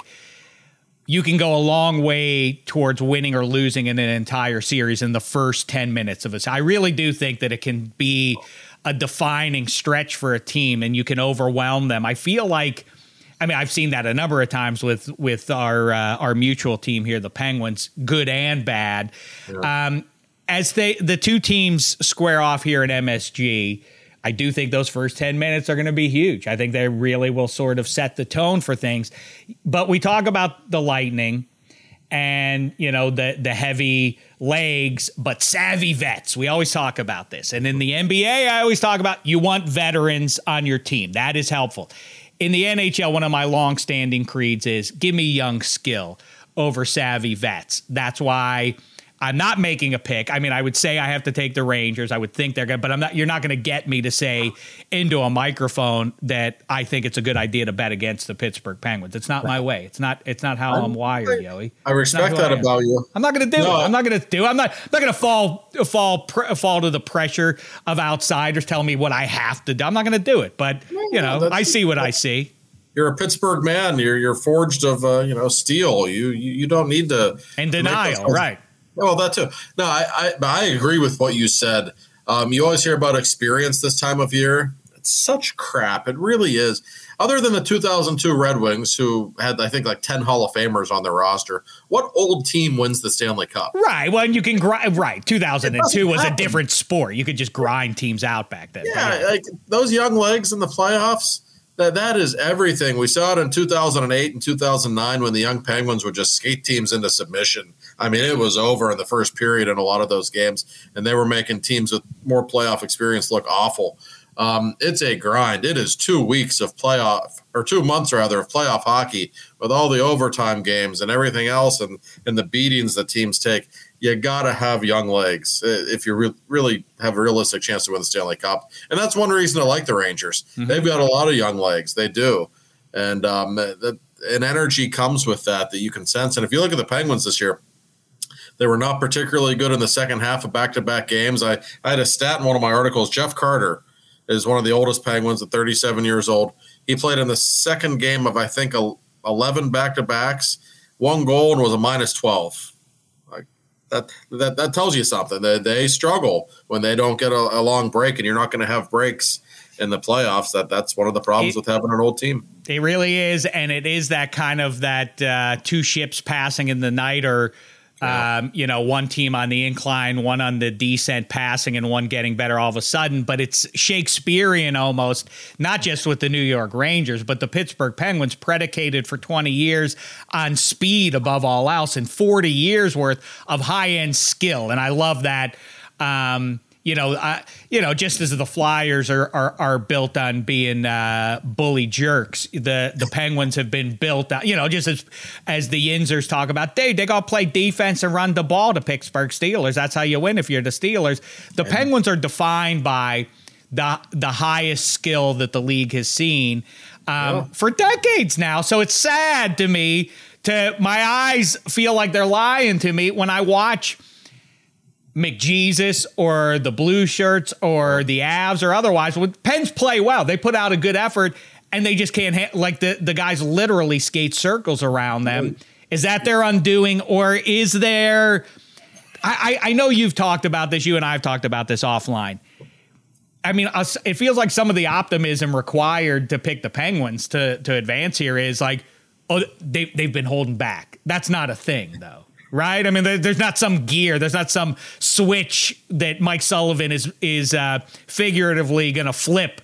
you can go a long way towards winning or losing in an entire series in the first 10 minutes of it. I really do think that it can be a defining stretch for a team and you can overwhelm them. I feel like I mean, I've seen that a number of times with with our uh, our mutual team here, the Penguins, good and bad. Yeah. Um, as they the two teams square off here at MSG, I do think those first 10 minutes are going to be huge. I think they really will sort of set the tone for things. But we talk about the Lightning and, you know, the the heavy legs, but savvy vets. We always talk about this. And in the NBA, I always talk about you want veterans on your team. That is helpful in the NHL, one of my long-standing creeds is give me young skill over savvy vets. That's why I'm not making a pick. I mean, I would say I have to take the Rangers. I would think they're good, but I'm not. You're not going to get me to say into a microphone that I think it's a good idea to bet against the Pittsburgh Penguins. It's not my way. It's not. It's not how I'm, I'm wired, Yohe. I respect that about you. I'm not going to do no, it. I'm not going to do. I'm not. I'm not going to fall fall fall to the pressure of outsiders telling me what I have to do. I'm not going to do it. But you know, I see what I see you're a Pittsburgh man. You're you're forged of uh, you know steel. You, you you don't need to and denial, right? Well, that too. No, I, I, I agree with what you said. Um, you always hear about experience this time of year. It's such crap. It really is. Other than the 2002 Red Wings, who had, I think, like 10 Hall of Famers on their roster, what old team wins the Stanley Cup? Right. Well, you can grind. Right. 2002 was happen. a different sport. You could just grind teams out back then. Yeah, yeah. Like those young legs in the playoffs that that is everything. We saw it in 2008 and 2009 when the young Penguins would just skate teams into submission. I mean, it was over in the first period in a lot of those games, and they were making teams with more playoff experience look awful. Um, it's a grind. It is two weeks of playoff, or two months rather, of playoff hockey with all the overtime games and everything else, and and the beatings that teams take you got to have young legs uh, if you re- really have a realistic chance to win the Stanley Cup. And that's one reason I like the Rangers. Mm-hmm. They've got a lot of young legs. They do. And um, the, an energy comes with that that you can sense. And if you look at the Penguins this year, they were not particularly good in the second half of back to back games. I, I had a stat in one of my articles. Jeff Carter is one of the oldest Penguins at 37 years old. He played in the second game of, I think, 11 back to backs, one goal, and was a minus 12 that that, that tells you something. They, they struggle when they don't get a, a long break, and you're not going to have breaks in the playoffs. That that's one of the problems it, with having an old team. It really is, and it is that kind of that uh, two ships passing in the night, or Um, you know, one team on the incline, one on the descent passing, and one getting better all of a sudden. But it's Shakespearean almost, not just with the New York Rangers, but the Pittsburgh Penguins, predicated for 20 years on speed above all else and 40 years worth of high end skill. And I love that. Um, you know, uh, you know, just as the Flyers are are, are built on being uh, bully jerks, the the Penguins have been built on, you know, just as as the Yinzers talk about, they they got to play defense and run the ball to Pittsburgh Steelers. That's how you win if you're the Steelers. The Penguins are defined by the the highest skill that the league has seen um, for decades now. So it's sad to me to my eyes feel like they're lying to me when I watch McJesus or the Blue Shirts or the Avs or otherwise. Pens play well, they put out a good effort, and they just can't ha- like the the guys literally skate circles around them. Is that their undoing, or is there? I, I, I know you've talked about this. You and I have talked about this offline. I mean, it feels like some of the optimism required to pick the Penguins to to advance here is like, oh, they they've been holding back. That's not a thing, though right? I mean, there, there's not some gear, there's not some switch that Mike Sullivan is is uh, figuratively going to flip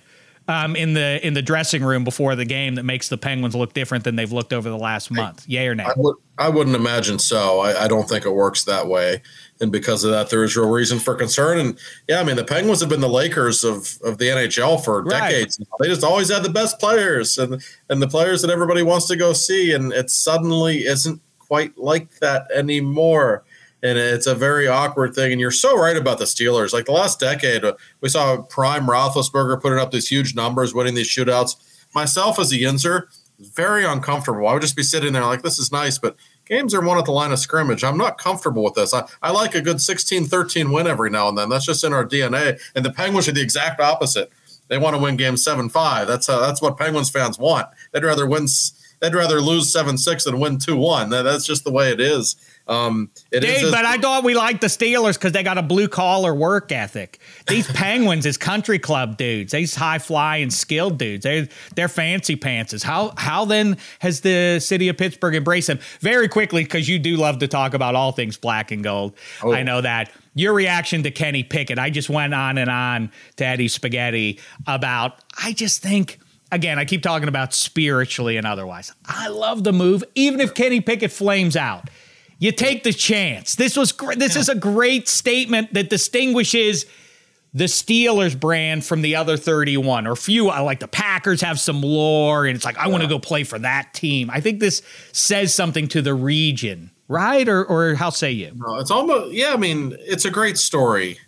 um, in the in the dressing room before the game that makes the Penguins look different than they've looked over the last month. Yay or nay? I, would, I wouldn't imagine so. I, I don't think it works that way, and because of that, there is real reason for concern. And yeah, I mean, the Penguins have been the Lakers of of the NHL for Right. decades. They just always had the best players and and the players that everybody wants to go see, and it suddenly isn't quite like that anymore. And it's a very awkward thing. And you're so right about the Steelers. Like the last decade, we saw prime Roethlisberger putting up these huge numbers, winning these shootouts. Myself as a Yinzer, very uncomfortable. I would just be sitting there like, this is nice, but games are won at the line of scrimmage. I'm not comfortable with this. I, I like a good 16 13 win every now and then. That's just in our DNA. And the Penguins are the exact opposite. They want to win game 7 5. That's, uh, that's what Penguins fans want. They'd rather win. They'd rather lose seven six than win two one. That's just the way it is. Um, it is Dave, as- but I thought we liked the Steelers because they got a blue collar work ethic. These <laughs> Penguins is country club dudes. These high flying skilled dudes. They they're fancy pantses. How how then has the city of Pittsburgh embraced them? Very quickly, because you do love to talk about all things black and gold. Oh. I know that. Your reaction to Kenny Pickett. I just went on and on to Eddie Spaghetti about I just think again, I keep talking about spiritually and otherwise. I love the move, even if Kenny Pickett flames out. You take the chance. This was gr- this is a great statement that distinguishes the Steelers brand from the other 31 or few I like the Packers have some lore and it's like I want to go play for that team. I think this says something to the region, right? Or or how say you? No, it's almost yeah. I mean, it's a great story.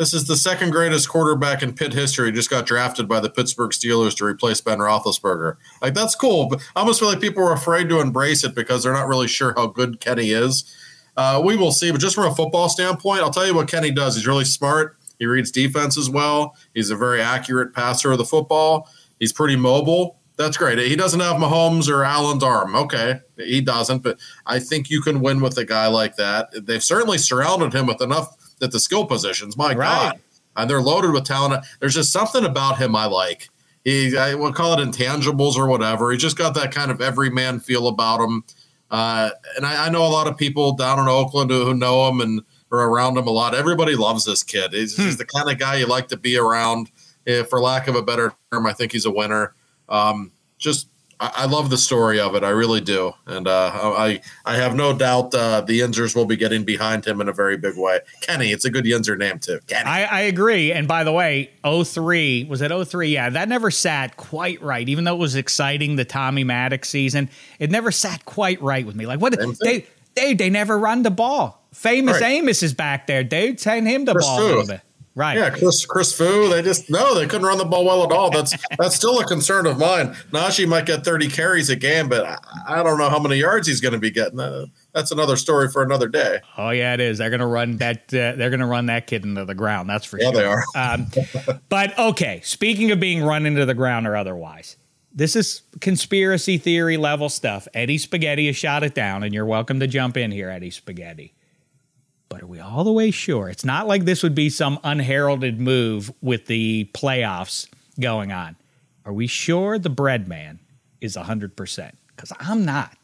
This is the second greatest quarterback in Pitt history. Just got drafted by the Pittsburgh Steelers to replace Ben Roethlisberger. Like that's cool, but I almost feel like people are afraid to embrace it because they're not really sure how good Kenny is. Uh, we will see, but just from a football standpoint, I'll tell you what Kenny does. He's really smart. He reads defenses well. He's a very accurate passer of the football. He's pretty mobile. That's great. He doesn't have Mahomes or Allen's arm. Okay, he doesn't, but I think you can win with a guy like that. They've certainly surrounded him with enough at the skill positions. My Right. God, and they're loaded with talent. There's just something about him I like. He, I will call it intangibles or whatever. He just got that kind of everyman feel about him. Uh, and I, I know a lot of people down in Oakland who, who know him and are around him a lot. Everybody loves this kid. He's, he's the kind of guy you like to be around. Eh, for lack of a better term, I think he's a winner. Um, just I, I love the story of it. I really do, and uh, I I have no doubt uh, the Yinzers will be getting behind him in a very big way. Kenny, it's a good Yinzer name too. Kenny. I, I agree. And by the way, 03, was it 03? Yeah, that never sat quite right. Even though it was exciting, the Tommy Maddox season, it never sat quite right with me. Like, what? They, they, they never run the ball. Famous Right. Amos is back there, dude. Send him the ball a little bit. Right. Yeah, Chris Chris Fu. They just no, they couldn't run the ball well at all. That's <laughs> that's still a concern of mine. Najee might get 30 carries a game, but I, I don't know how many yards he's going to be getting. Uh, that's another story for another day. Oh yeah, it is. They're gonna run that. Uh, they're gonna run that kid into the ground. That's for Yeah, sure. they are. <laughs> Um, but okay, speaking of being run into the ground or otherwise, this is conspiracy theory level stuff. Eddie Spaghetti has shot it down, and you're welcome to jump in here, Eddie Spaghetti. But are we all the way sure? It's not like this would be some unheralded move with the playoffs going on. Are we sure the Breadman is 100%? Because I'm not.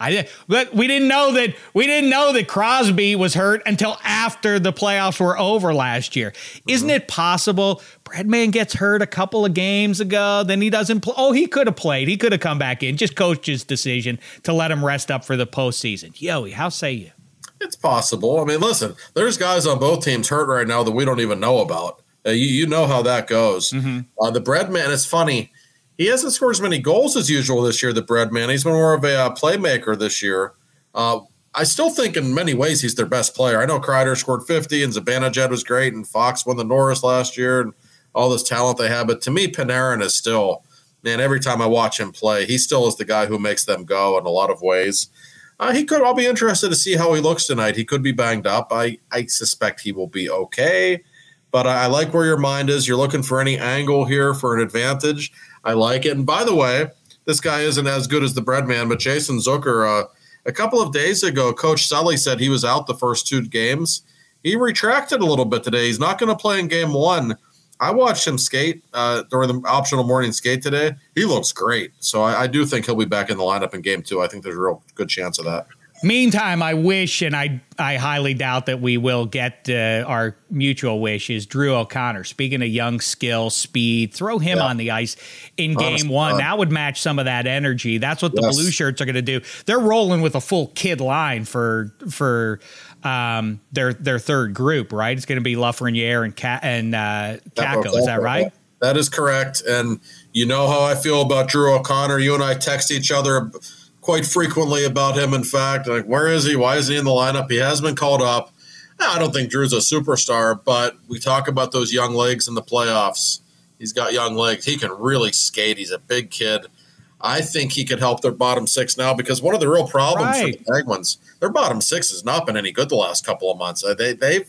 I did, but we didn't know that we didn't know that Crosby was hurt until after the playoffs were over last year. Isn't mm-hmm. it possible Breadman gets hurt a couple of games ago, then he doesn't play? Oh, he could have played. He could have come back in. Just coach's decision to let him rest up for the postseason. Yohe, how say you? It's possible. I mean, listen, there's guys on both teams hurt right now that we don't even know about. Uh, you, you know how that goes. Mm-hmm. Uh, the Breadman, it's funny he hasn't scored as many goals as usual this year, the Breadman. He's been more of a uh, playmaker this year. Uh, I still think in many ways he's their best player. I know Kreider scored 50 and Zibanejad was great and Fox won the Norris last year and all this talent they have. But to me, Panarin is still, man, every time I watch him play, he still is the guy who makes them go in a lot of ways. Uh, he could, I'll be interested to see how he looks tonight. He could be banged up. I, I suspect he will be okay. But I, I like where your mind is. You're looking for any angle here for an advantage. I like it. And by the way, this guy isn't as good as the Breadman, but Jason Zucker, uh, a couple of days ago, Coach Sully said he was out the first two games. He retracted a little bit today. He's not going to play in game one. I watched him skate uh, during the optional morning skate today. He looks great. So I, I do think he'll be back in the lineup in game two. I think there's a real good chance of that. Meantime, I wish, and I I highly doubt that we will get uh, our mutual wish is Drew O'Connor. Speaking of young skill, speed, throw him yeah. on the ice in game one. That would match some of that energy. That's what the yes. blue shirts are going to do. They're rolling with a full kid line for for um, their their third group, right? It's going to be Lafreniere and Ka- and uh, Kakko. Is that right? That is correct. And you know how I feel about Drew O'Connor. You and I text each other quite frequently about him. In fact, like where is he? Why is he in the lineup? He has been called up. I don't think Drew's a superstar, but we talk about those young legs in the playoffs. He's got young legs. He can really skate. He's a big kid. I think he could help their bottom six now because one of the real problems right. for the Penguins, their bottom six has not been any good the last couple of months. Uh, they, they've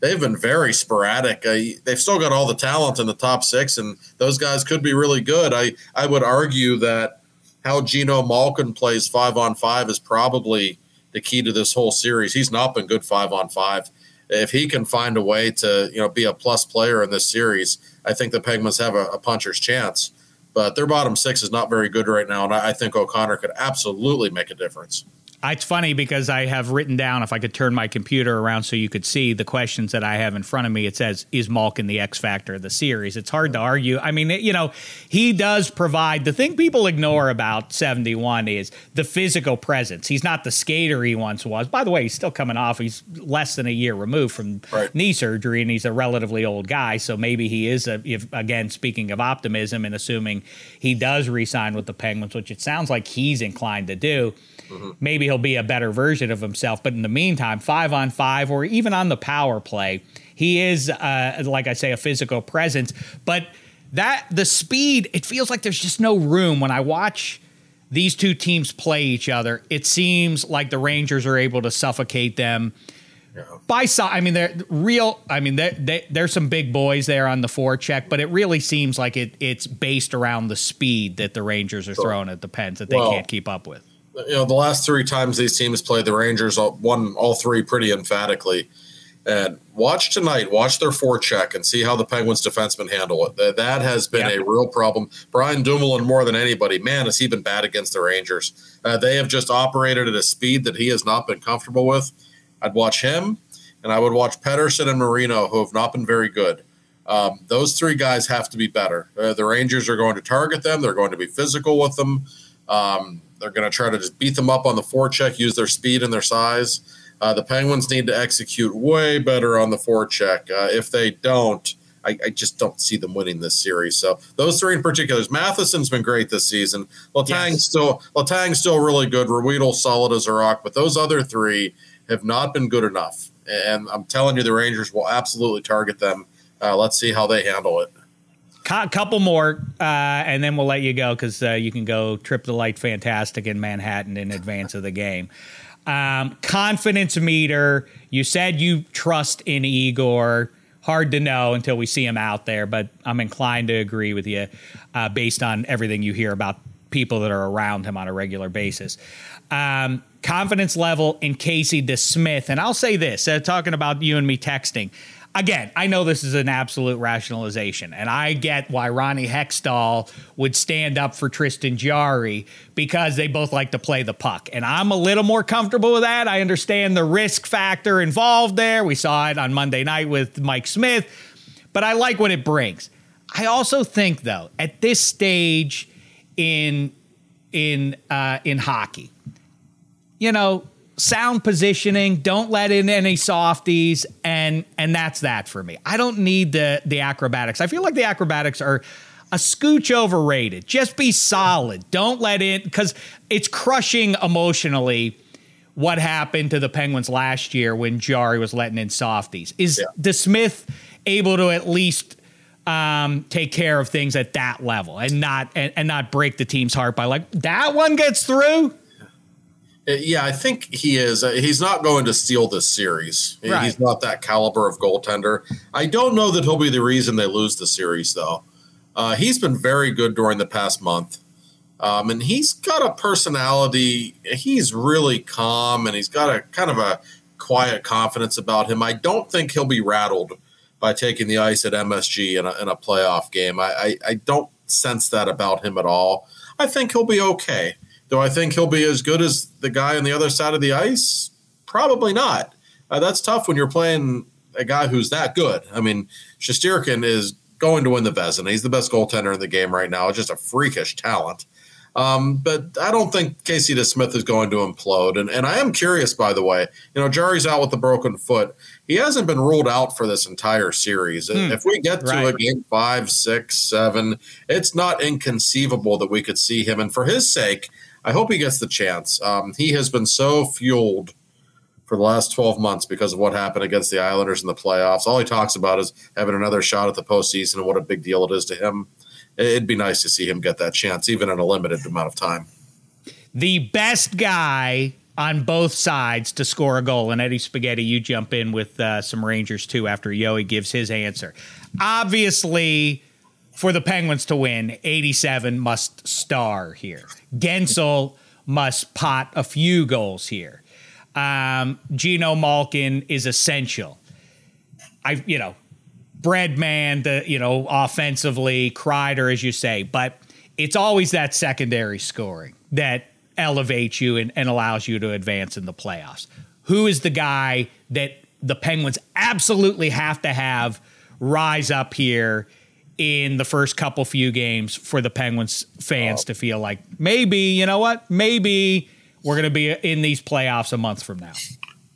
they've been very sporadic. Uh, they've still got all the talent in the top six, and those guys could be really good. I I would argue that how Geno Malkin plays five on five is probably the key to this whole series. He's not been good five on five. If he can find a way to, you know, be a plus player in this series, I think the Penguins have a, a puncher's chance. But their bottom six is not very good right now, and I, I think O'Connor could absolutely make a difference. It's funny because I have written down, if I could turn my computer around so you could see the questions that I have in front of me, it says, Is Malkin the X factor of the series? It's hard to argue. I mean, you know, he does provide the thing people ignore about 71 is the physical presence. He's not the skater he once was. By the way, he's still coming off. He's less than a year removed from right. knee surgery and he's a relatively old guy. So maybe he is, a, if, again, speaking of optimism and assuming he does resign with the Penguins, which it sounds like he's inclined to do Mm-hmm. Maybe he'll be a better version of himself. But in the meantime, five on five or even on the power play, he is, uh, like I say, a physical presence. But that the speed, it feels like there's just no room when I watch these two teams play each other. It seems like the Rangers are able to suffocate them. Yeah. By side, I mean they're real. I mean they, they, there's some big boys there on the forecheck, but it really seems like it it's based around the speed that the Rangers are throwing at the Pens that they well, can't keep up with you know, the last three times these teams played the Rangers won all three pretty emphatically. And watch tonight, watch their forecheck and see how the Penguins defensemen handle it. That, that has been yep. a real problem. Brian Dumoulin, more than anybody, man, has he been bad against the Rangers. Uh, they have just operated at a speed that he has not been comfortable with. I'd watch him, and I would watch Pettersson and Marino, who have not been very good. Um, those three guys have to be better. Uh, the Rangers are going to target them. They're going to be physical with them. Um, they're going to try to just beat them up on the forecheck, use their speed and their size. Uh, the Penguins need to execute way better on the forecheck. Uh, if they don't, I, I, just don't see them winning this series. So those three in particular, Matheson's been great this season. Letang yes. still Letang's still really good. Ruhwedel solid as a rock, but those other three have not been good enough. And I'm telling you, the Rangers will absolutely target them. Uh, let's see how they handle it couple more, uh, and then we'll let you go because uh, you can go trip the light fantastic in Manhattan in advance of the game. Um, confidence meter. You said you trust in Igor. Hard to know until we see him out there, but I'm inclined to agree with you uh, based on everything you hear about people that are around him on a regular basis. Um, confidence level in Casey DeSmith. And I'll say this uh, talking about you and me texting, again, I know this is an absolute rationalization, and I get why Ronnie Hextall would stand up for Tristan Jarry because they both like to play the puck. And I'm a little more comfortable with that. I understand the risk factor involved there. We saw it on Monday night with Mike Smith, but I like what it brings. I also think, though, at this stage in in uh, in hockey, you know, sound positioning, don't let in any softies, and and that's that for me. I don't need the the acrobatics. I feel like the acrobatics are a scooch overrated. Just be solid. Don't let in because it's crushing emotionally what happened to the Penguins last year when Jarry was letting in softies. Is yeah. DeSmith able to at least um, take care of things at that level and not and, and not break the team's heart by like that one gets through? Uh, yeah, I think he is. Uh, he's not going to steal this series. Right. He's not that caliber of goaltender. I don't know that he'll be the reason they lose the series, though. Uh, he's been very good during the past month. Um, and he's got a personality. He's really calm and he's got a kind of a quiet confidence about him. I don't think he'll be rattled by taking the ice at MSG in a, in a playoff game. I, I, I don't sense that about him at all. I think he'll be okay. Do I think he'll be as good as the guy on the other side of the ice? Probably not. Uh, that's tough when you're playing a guy who's that good. I mean, Shesterkin is going to win the Vezina. He's the best goaltender in the game right now. Just a freakish talent. Um, but I don't think Casey DeSmith is going to implode. And, and I am curious, by the way, you know, Jarry's out with the broken foot. He hasn't been ruled out for this entire series. Hmm. If we get to right. a game five, six, seven, it's not inconceivable that we could see him. And for his sake, I hope he gets the chance. Um, he has been so fueled for the last 12 months because of what happened against the Islanders in the playoffs. All he talks about is having another shot at the postseason and what a big deal it is to him. It'd be nice to see him get that chance, even in a limited amount of time. The best guy on both sides to score a goal. And Eddie Spaghetti, you jump in with uh, some Rangers too after Yohe gives his answer. Obviously, for the Penguins to win, 87 must star here. Guentzel must pot a few goals here. Um, Geno Malkin is essential. I, you know, Breadman, the you know, offensively, Kreider, as you say, but it's always that secondary scoring that elevates you and, and allows you to advance in the playoffs. Who is the guy that the Penguins absolutely have to have rise up here in the first couple few games for the Penguins fans oh. to feel like maybe, you know what? Maybe we're going to be in these playoffs a month from now.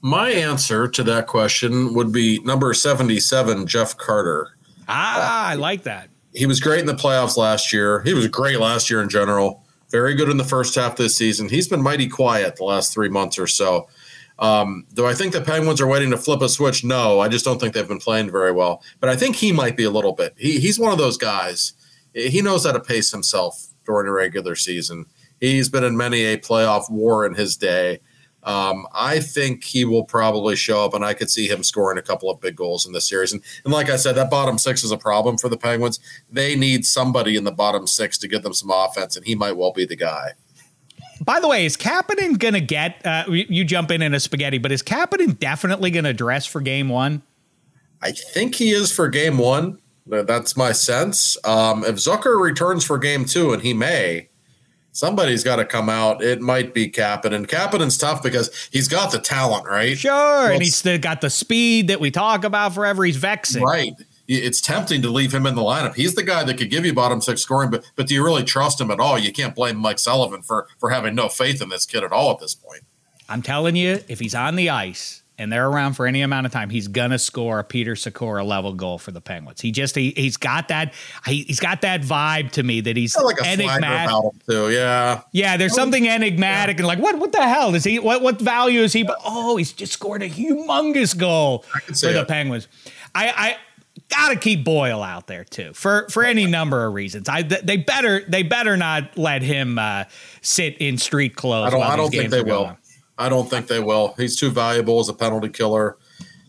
My answer to that question would be number 77, Jeff Carter. Ah, uh, I like that. He was great in the playoffs last year. He was great last year in general. Very good in the first half this season. He's been mighty quiet the last three months or so. Um, do I think the Penguins are waiting to flip a switch? No, I just don't think they've been playing very well. But I think he might be a little bit. He, he's one of those guys. He knows how to pace himself during a regular season. He's been in many a playoff war in his day. Um, I think he will probably show up, and I could see him scoring a couple of big goals in this series. And, and like I said, that bottom six is a problem for the Penguins. They need somebody in the bottom six to give them some offense, and he might well be the guy. By the way, is Kapanen going to get, uh, you jump in in a spaghetti, but is Kapanen definitely going to dress for game one? I think he is for game one. That's my sense. Um, if Zucker returns for game two, and he may, somebody's got to come out. It might be Kapanen. Kapanen's tough because he's got the talent, right? Sure. Well, and he's got the speed that we talk about forever. He's vexing. Right it's tempting to leave him in the lineup. He's the guy that could give you bottom six scoring, but but do you really trust him at all? You can't blame Mike Sullivan for for having no faith in this kid at all at this point. I'm telling you, if he's on the ice and they're around for any amount of time, he's gonna score a Peter Sykora level goal for the Penguins. He just he, he's got that he, has got that vibe to me that he's like a enigmatic too. Yeah, yeah. There's oh, something enigmatic yeah. and like what what the hell is he? What what value is he? But oh, he's just scored a humongous goal for it. the Penguins. I I got to keep Boyle out there too for for any number of reasons. I they better they better not let him uh, sit in street clothes. I don't, I don't think they will. On. I don't think they will. He's too valuable as a penalty killer,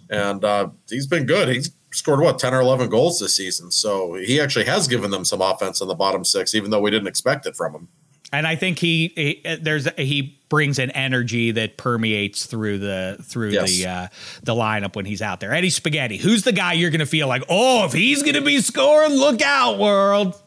and uh, he's been good. He's scored what ten or eleven goals this season, so he actually has given them some offense in the bottom six, even though we didn't expect it from him. And I think he, he there's he brings an energy that permeates through the through Yes. the uh, the lineup when he's out there. Eddie Spaghetti, who's the guy you're going to feel like, oh, if he's going to be scoring, look out, world.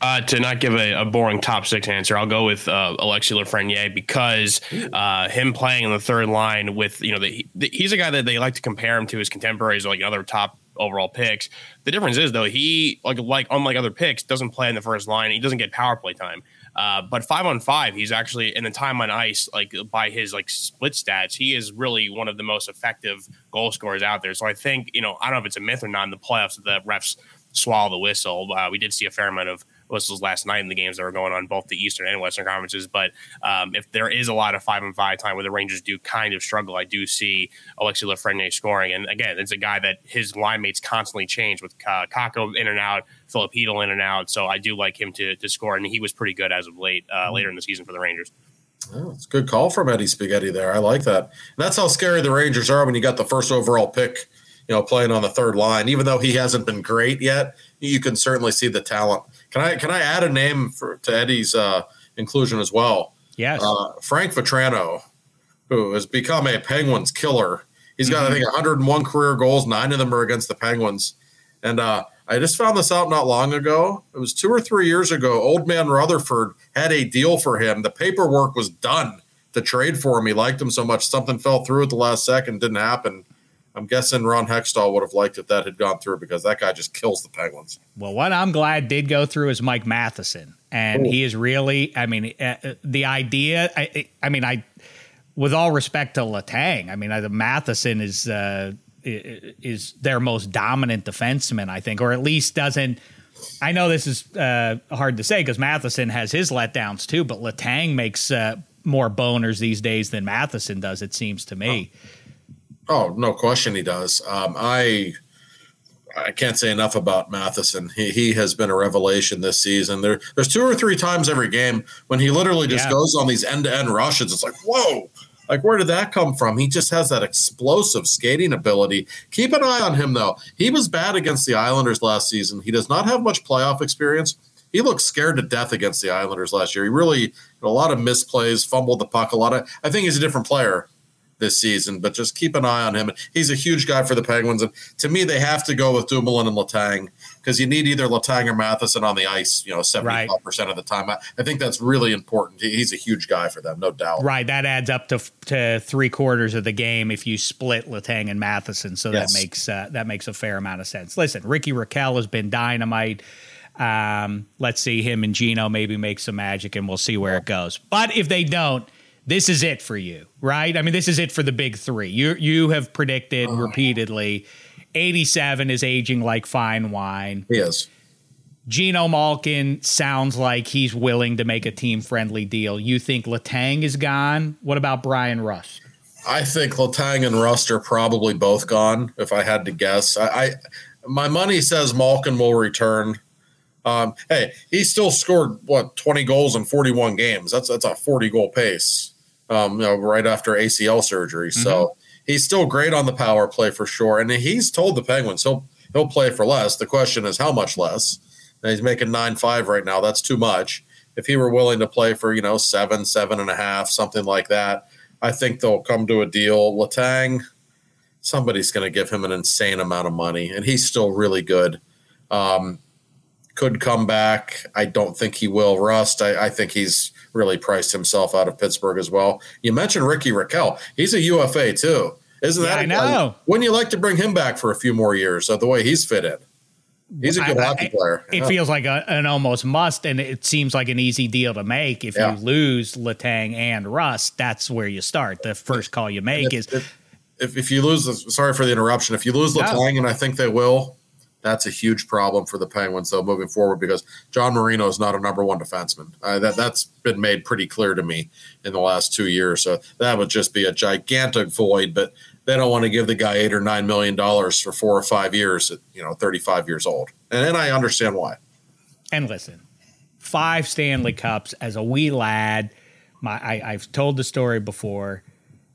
Uh, to not give a, a boring top six answer, I'll go with uh, Alexis Lafreniere because uh, him playing in the third line with you know the, the, he's a guy that they like to compare him to his contemporaries or like other top overall picks. The difference is though he like like unlike other picks doesn't play in the first line. He doesn't get power play time. Uh, but five on five, he's actually in the time on ice, like by his like split stats, he is really one of the most effective goal scorers out there. So I think you know I don't know if it's a myth or not in the playoffs that the refs swallow the whistle. Uh, we did see a fair amount of whistles last night in the games that were going on both the Eastern and Western conferences. But um, if there is a lot of five and five time where the Rangers do kind of struggle, I do see Alexis Lafreniere scoring. And again, it's a guy that his line mates constantly change with uh, Kakko in and out, Filipino in and out. So I do like him to, to score, and he was pretty good as of late, uh, later in the season for the Rangers. Oh, it's a good call from Eddie Spaghetti there. I like that. And that's how scary the Rangers are when you got the first overall pick, you know, playing on the third line. Even though he hasn't been great yet, you can certainly see the talent. Can I can I add a name for to Eddie's uh, inclusion as well? Yes. Uh, Frank Vatrano, who has become a Penguins killer. He's got Mm-hmm. I think 101 career goals. Nine of them are against the Penguins. And uh, I just found this out not long ago. It was two or three years ago. Old man Rutherford had a deal for him. The paperwork was done to trade for him. He liked him so much. Something fell through at the last second, didn't happen. I'm guessing Ron Hextall would have liked if that had gone through because that guy just kills the Penguins. Well, what I'm glad did go through is Mike Matheson, and he is really. I mean, uh, uh, the idea. I, I mean, I, with all respect to Letang, I mean, I, Matheson is uh, is their most dominant defenseman, I think, or at least doesn't. I know this is uh, hard to say because Matheson has his letdowns too, but Letang makes uh, more boners these days than Matheson does. It seems to me. Oh, no question he does. Um, I I can't say enough about Matheson. He, he has been a revelation this season. There, there's two or three times every game when he literally just Yeah. goes on these end to end rushes. It's like, whoa, like where did that come from? He just has that explosive skating ability. Keep an eye on him though. He was bad against the Islanders last season. He does not have much playoff experience. He looked scared to death against the Islanders last year. He really had a lot of misplays, fumbled the puck a lot. Of, I think he's a different player this season, but just keep an eye on him. He's a huge guy for the Penguins. And to me, they have to go with Dumoulin and Letang because you need either Letang or Matheson on the ice, you know, 75% of the time. I, I think that's really important. He's a huge guy for them, no doubt. Right, that adds up to to three quarters of the game if you split Letang and Matheson. So Yes. that makes uh, that makes a fair amount of sense. Listen, Ricky Rakell has been dynamite. Um, let's see him and Geno maybe make some magic, and we'll see where it goes. But if they don't, this is it for you, right? I mean, this is it for the big three. You you have predicted repeatedly. 87 is aging like fine wine. He is. Geno Malkin sounds like he's willing to make a team friendly deal. You think Letang is gone? What about Bryan Rust? I think Letang and Rust are probably both gone. If I had to guess, I, I my money says Malkin will return. Um, hey, he still scored what twenty goals in forty one games. That's that's a forty goal pace. Um, you know, right after ACL surgery, so he's still great on the power play for sure. And he's told the Penguins he'll he'll play for less. The question is how much less. And he's making nine five right now. That's too much. If he were willing to play for you know seven seven and a half something like that, I think they'll come to a deal. Letang, somebody's going to give him an insane amount of money, and he's still really good. Um, could come back. I don't think he will. Rust, I, I think he's really priced himself out of Pittsburgh as well. You mentioned Ricky Rakell. He's a UFA too. Isn't Yeah, that? I know. Wouldn't you like to bring him back for a few more years? of the way he's fit in, he's a good I- hockey I- player. It Yeah. feels like a, an almost must, and it seems like an easy deal to make. If Yeah. you lose Letang and Rust, that's where you start. The first call you make is if, if, if you lose, sorry for the interruption. If you lose No. Letang, and I think they will, that's a huge problem for the Penguins though moving forward because John Marino is not a number one defenseman. Uh, that that's been made pretty clear to me in the last two years. So that would just be a gigantic void. But they don't want to give the guy eight or nine million dollars for four or five years at you know thirty five years old, and then I understand why. and listen, five Stanley Cups as a wee lad. My I, I've told the story before.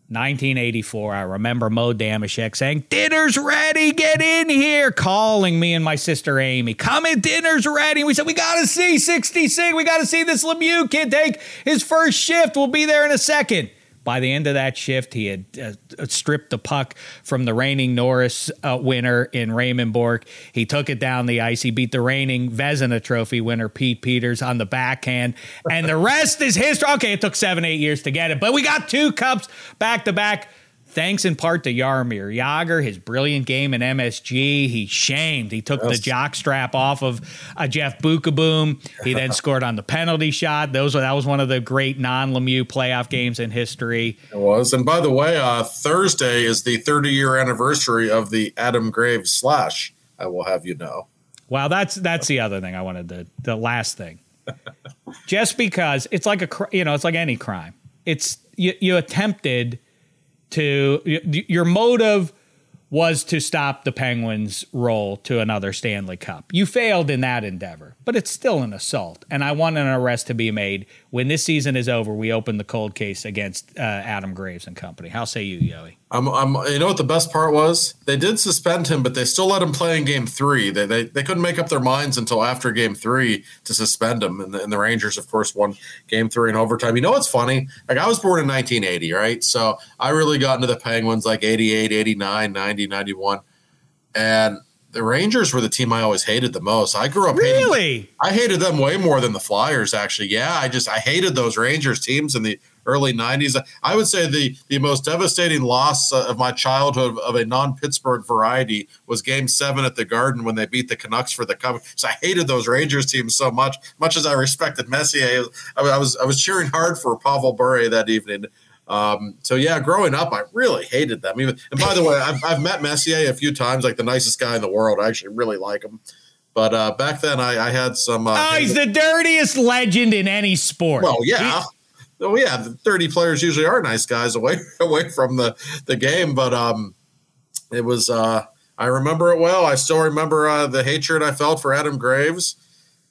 1984. I remember Mo Damashek saying, Dinner's ready, get in here, calling me and my sister Amy. Come in, dinner's ready. We said, We got to see 66. We got to see this Lemieux kid take his first shift. We'll be there in a second. By the end of that shift, he had uh, stripped the puck from the reigning Norris uh, winner in Raymond Bourque. He took it down the ice. He beat the reigning Vezina Trophy winner Pete Peeters on the backhand, and the rest is history. Okay, it took seven, eight years to get it, but we got two cups back to back thanks in part to Jaromir Jagr, his brilliant game in MSG. He shamed. He took yes. the jock strap off of uh, Jeff Beukeboom. He then <laughs> scored on the penalty shot. Those that was one of the great non Lemieux playoff games in history. It was. And by the way, uh, Thursday is the 30 year anniversary of the Adam Graves slash. I will have you know. Well, that's that's the other thing I wanted to. The last thing, <laughs> just because it's like a you know it's like any crime. It's you, you attempted to your motive was to stop the Penguins' roll to another Stanley Cup. You failed in that endeavor, but it's still an assault. And I want an arrest to be made. When this season is over, we open the cold case against uh, Adam Graves and company. How say you, Yohe? I'm, I'm, you know what the best part was? They did suspend him, but they still let him play in game three. They, they, they couldn't make up their minds until after game three to suspend him. And the, and the Rangers, of course, won game three in overtime. You know what's funny? Like, I was born in 1980, right? So I really got into the Penguins like 88, 89, 90, 91. And the Rangers were the team I always hated the most. I grew up really. Hating, I hated them way more than the Flyers. Actually, yeah, I just I hated those Rangers teams in the early '90s. I would say the the most devastating loss of my childhood of a non-Pittsburgh variety was Game Seven at the Garden when they beat the Canucks for the cup. So I hated those Rangers teams so much. Much as I respected Messier, I was I was cheering hard for Pavel Bure that evening. Um, so yeah, growing up, I really hated them. Even and by the way, I've, I've met Messier a few times, like the nicest guy in the world. I actually really like him. But uh, back then, I, I had some. Uh, oh, he's the dirtiest legend in any sport. Well, yeah. oh yeah, the dirty players usually are nice guys away <laughs> away from the the game. But um, it was. Uh, I remember it well. I still remember uh, the hatred I felt for Adam Graves.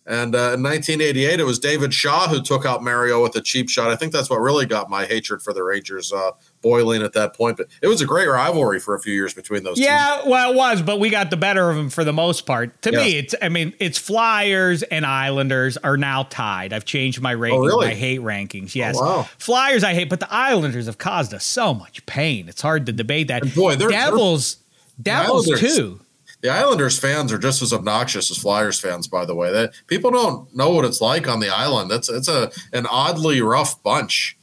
And uh, in 1988, it was David Shaw who took out Mario with a cheap shot. I think that's what really got my hatred for the Rangers uh, boiling at that point. But it was a great rivalry for a few years between those. Yeah, teams. well, it was, but we got the better of them for the most part. To yes. me, it's I mean, it's Flyers and Islanders are now tied. I've changed my rating, oh, really? my hate rankings. Yes, oh, wow. Flyers I hate, but the Islanders have caused us so much pain. It's hard to debate that. And boy, they're, Devils, they're, Devils too the Islanders fans are just as obnoxious as Flyers fans, by the way. That people don't know what it's like on the island. It's it's a an oddly rough bunch.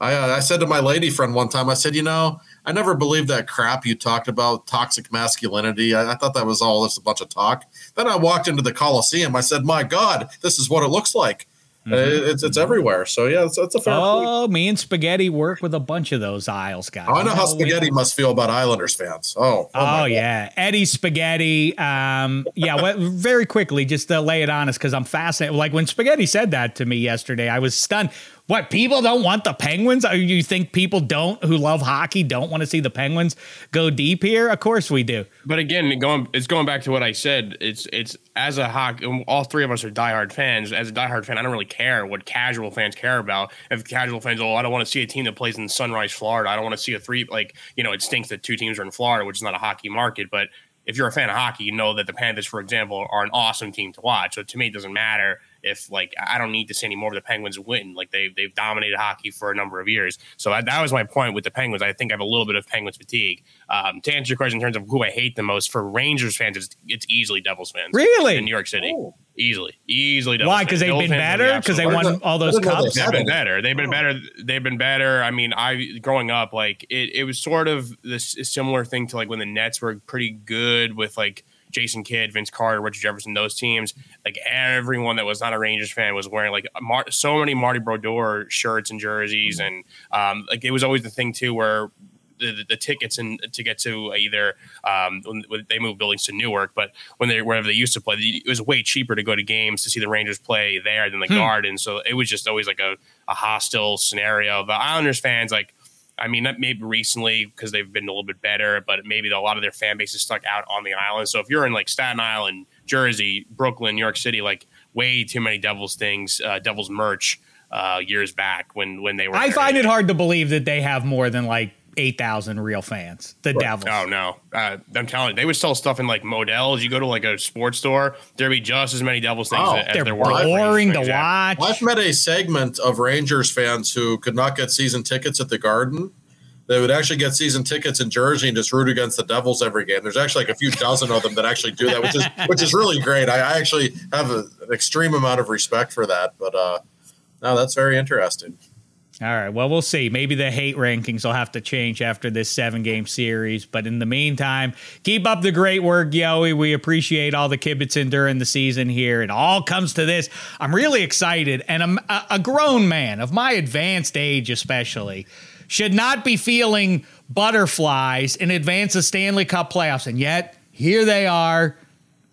I uh, I said to my lady friend one time, I said, you know, I never believed that crap you talked about toxic masculinity. I, I thought that was all just a bunch of talk. Then I walked into the Coliseum. I said, my God, this is what it looks like. Mm-hmm. It's it's everywhere. So yeah, it's, it's a fair. Oh, point. me and Spaghetti work with a bunch of those Isles guys. Oh, I know how Spaghetti must feel about Islanders fans. Oh, oh, oh yeah, Eddie Spaghetti. Um, yeah, well, very quickly, just to lay it on us because I'm fascinated. Like when Spaghetti said that to me yesterday, I was stunned. What people don't want the Penguins? Or you think people don't who love hockey don't want to see the Penguins go deep here? Of course we do. But again, going it's going back to what I said. It's it's as a hockey, all three of us are diehard fans. As a diehard fan, I don't really care what casual fans care about. If casual fans, oh, I don't want to see a team that plays in Sunrise, Florida. I don't want to see a three like you know. It stinks that two teams are in Florida, which is not a hockey market, but if you're a fan of hockey, you know that the Panthers, for example, are an awesome team to watch. So to me, it doesn't matter if like I don't need to see any more of the Penguins win. Like they they've dominated hockey for a number of years. So that, that was my point with the Penguins. I think I have a little bit of Penguins fatigue. Um, to answer your question in terms of who I hate the most, for Rangers fans, it's, it's easily Devils fans. Really, in New York City. Oh. Easily, easily. Devils Why? Because they've been better. Because they won all those cups. They've been better. They've been better. They've been better. I mean, I growing up, like it, it was sort of this similar thing to like when the Nets were pretty good with like Jason Kidd, Vince Carter, Richard Jefferson, those teams, like everyone that was not a Rangers fan was wearing like Mar- so many Marty Brodeur shirts and jerseys, and um, like it was always the thing too where the, the, the, tickets and to get to either um, when, when, they moved buildings to Newark, but when they wherever they used to play, it was way cheaper to go to games to see the Rangers play there than the hmm. Garden. So it was just always like a, a hostile scenario. The Islanders fans like I mean, maybe recently because they've been a little bit better, but maybe a lot of their fan base is stuck out on the island. So if you're in like Staten Island, Jersey, Brooklyn, New York City, like way too many Devils things, uh, Devils merch uh, years back when when they were. I find it hard to believe that they have more than like eight thousand real fans. The Devils. Oh no, uh, I'm telling you, they would sell stuff in like Modell's. You go to like a sports store, there'd be just as many Devils things Oh, as They're there were. boring to Rangers fans. Watch. I've met a segment of Rangers fans who could not get season tickets at the Garden. They would actually get season tickets in Jersey and just root against the Devils every game. There's actually like a few dozen of them that actually do that, which is <laughs> which is really great. I, I actually have a, an extreme amount of respect for that. But uh, no, that's very interesting. All right. Well, we'll see. Maybe the hate rankings will have to change after this seven game series. But in the meantime, keep up the great work, Yohe. We appreciate all the kibitzing during the season here. It all comes to this. I'm really excited. And I'm a, a grown man of my advanced age, especially, should not be feeling butterflies in advance of Stanley Cup playoffs. And yet, here they are.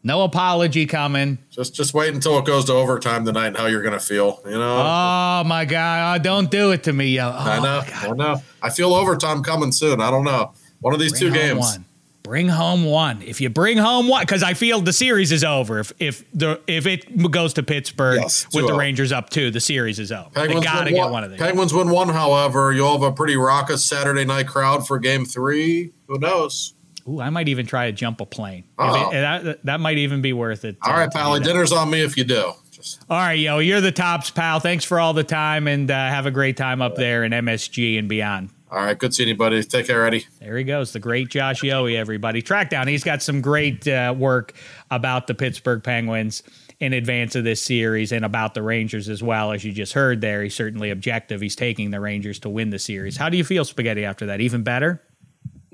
No apology coming. Just just wait until it goes to overtime tonight and how you're going to feel. You know. Oh, my God. Oh, don't do it to me, yo. Oh, I know. I know. I feel overtime coming soon. I don't know. One of these Bring two games. One. Bring home one. If you bring home one, because I feel the series is over. If if the if it goes to Pittsburgh Yes, with the oh. Rangers up two, the series is over. Penguins they got to win get one, one of these. Penguins win one, however. You'll have a pretty raucous Saturday night crowd for game three. Who knows? Ooh, I might even try to jump a plane. If Oh. it- that, that might even be worth it. All right, Pally. Dinner's on me if you do. Just All right, yo, you're the tops, pal. Thanks for all the time, and uh, have a great time up there in MSG and beyond. all right. Good seeing you, buddy. Take care, Eddie. There he goes, the great Josh Yohe, everybody. Track down. He's got some great uh, work about the Pittsburgh Penguins in advance of this series and about the Rangers as well. As you just heard there, he's certainly objective. He's taking the Rangers to win the series. How do you feel, Spaghetti, after that? Even better?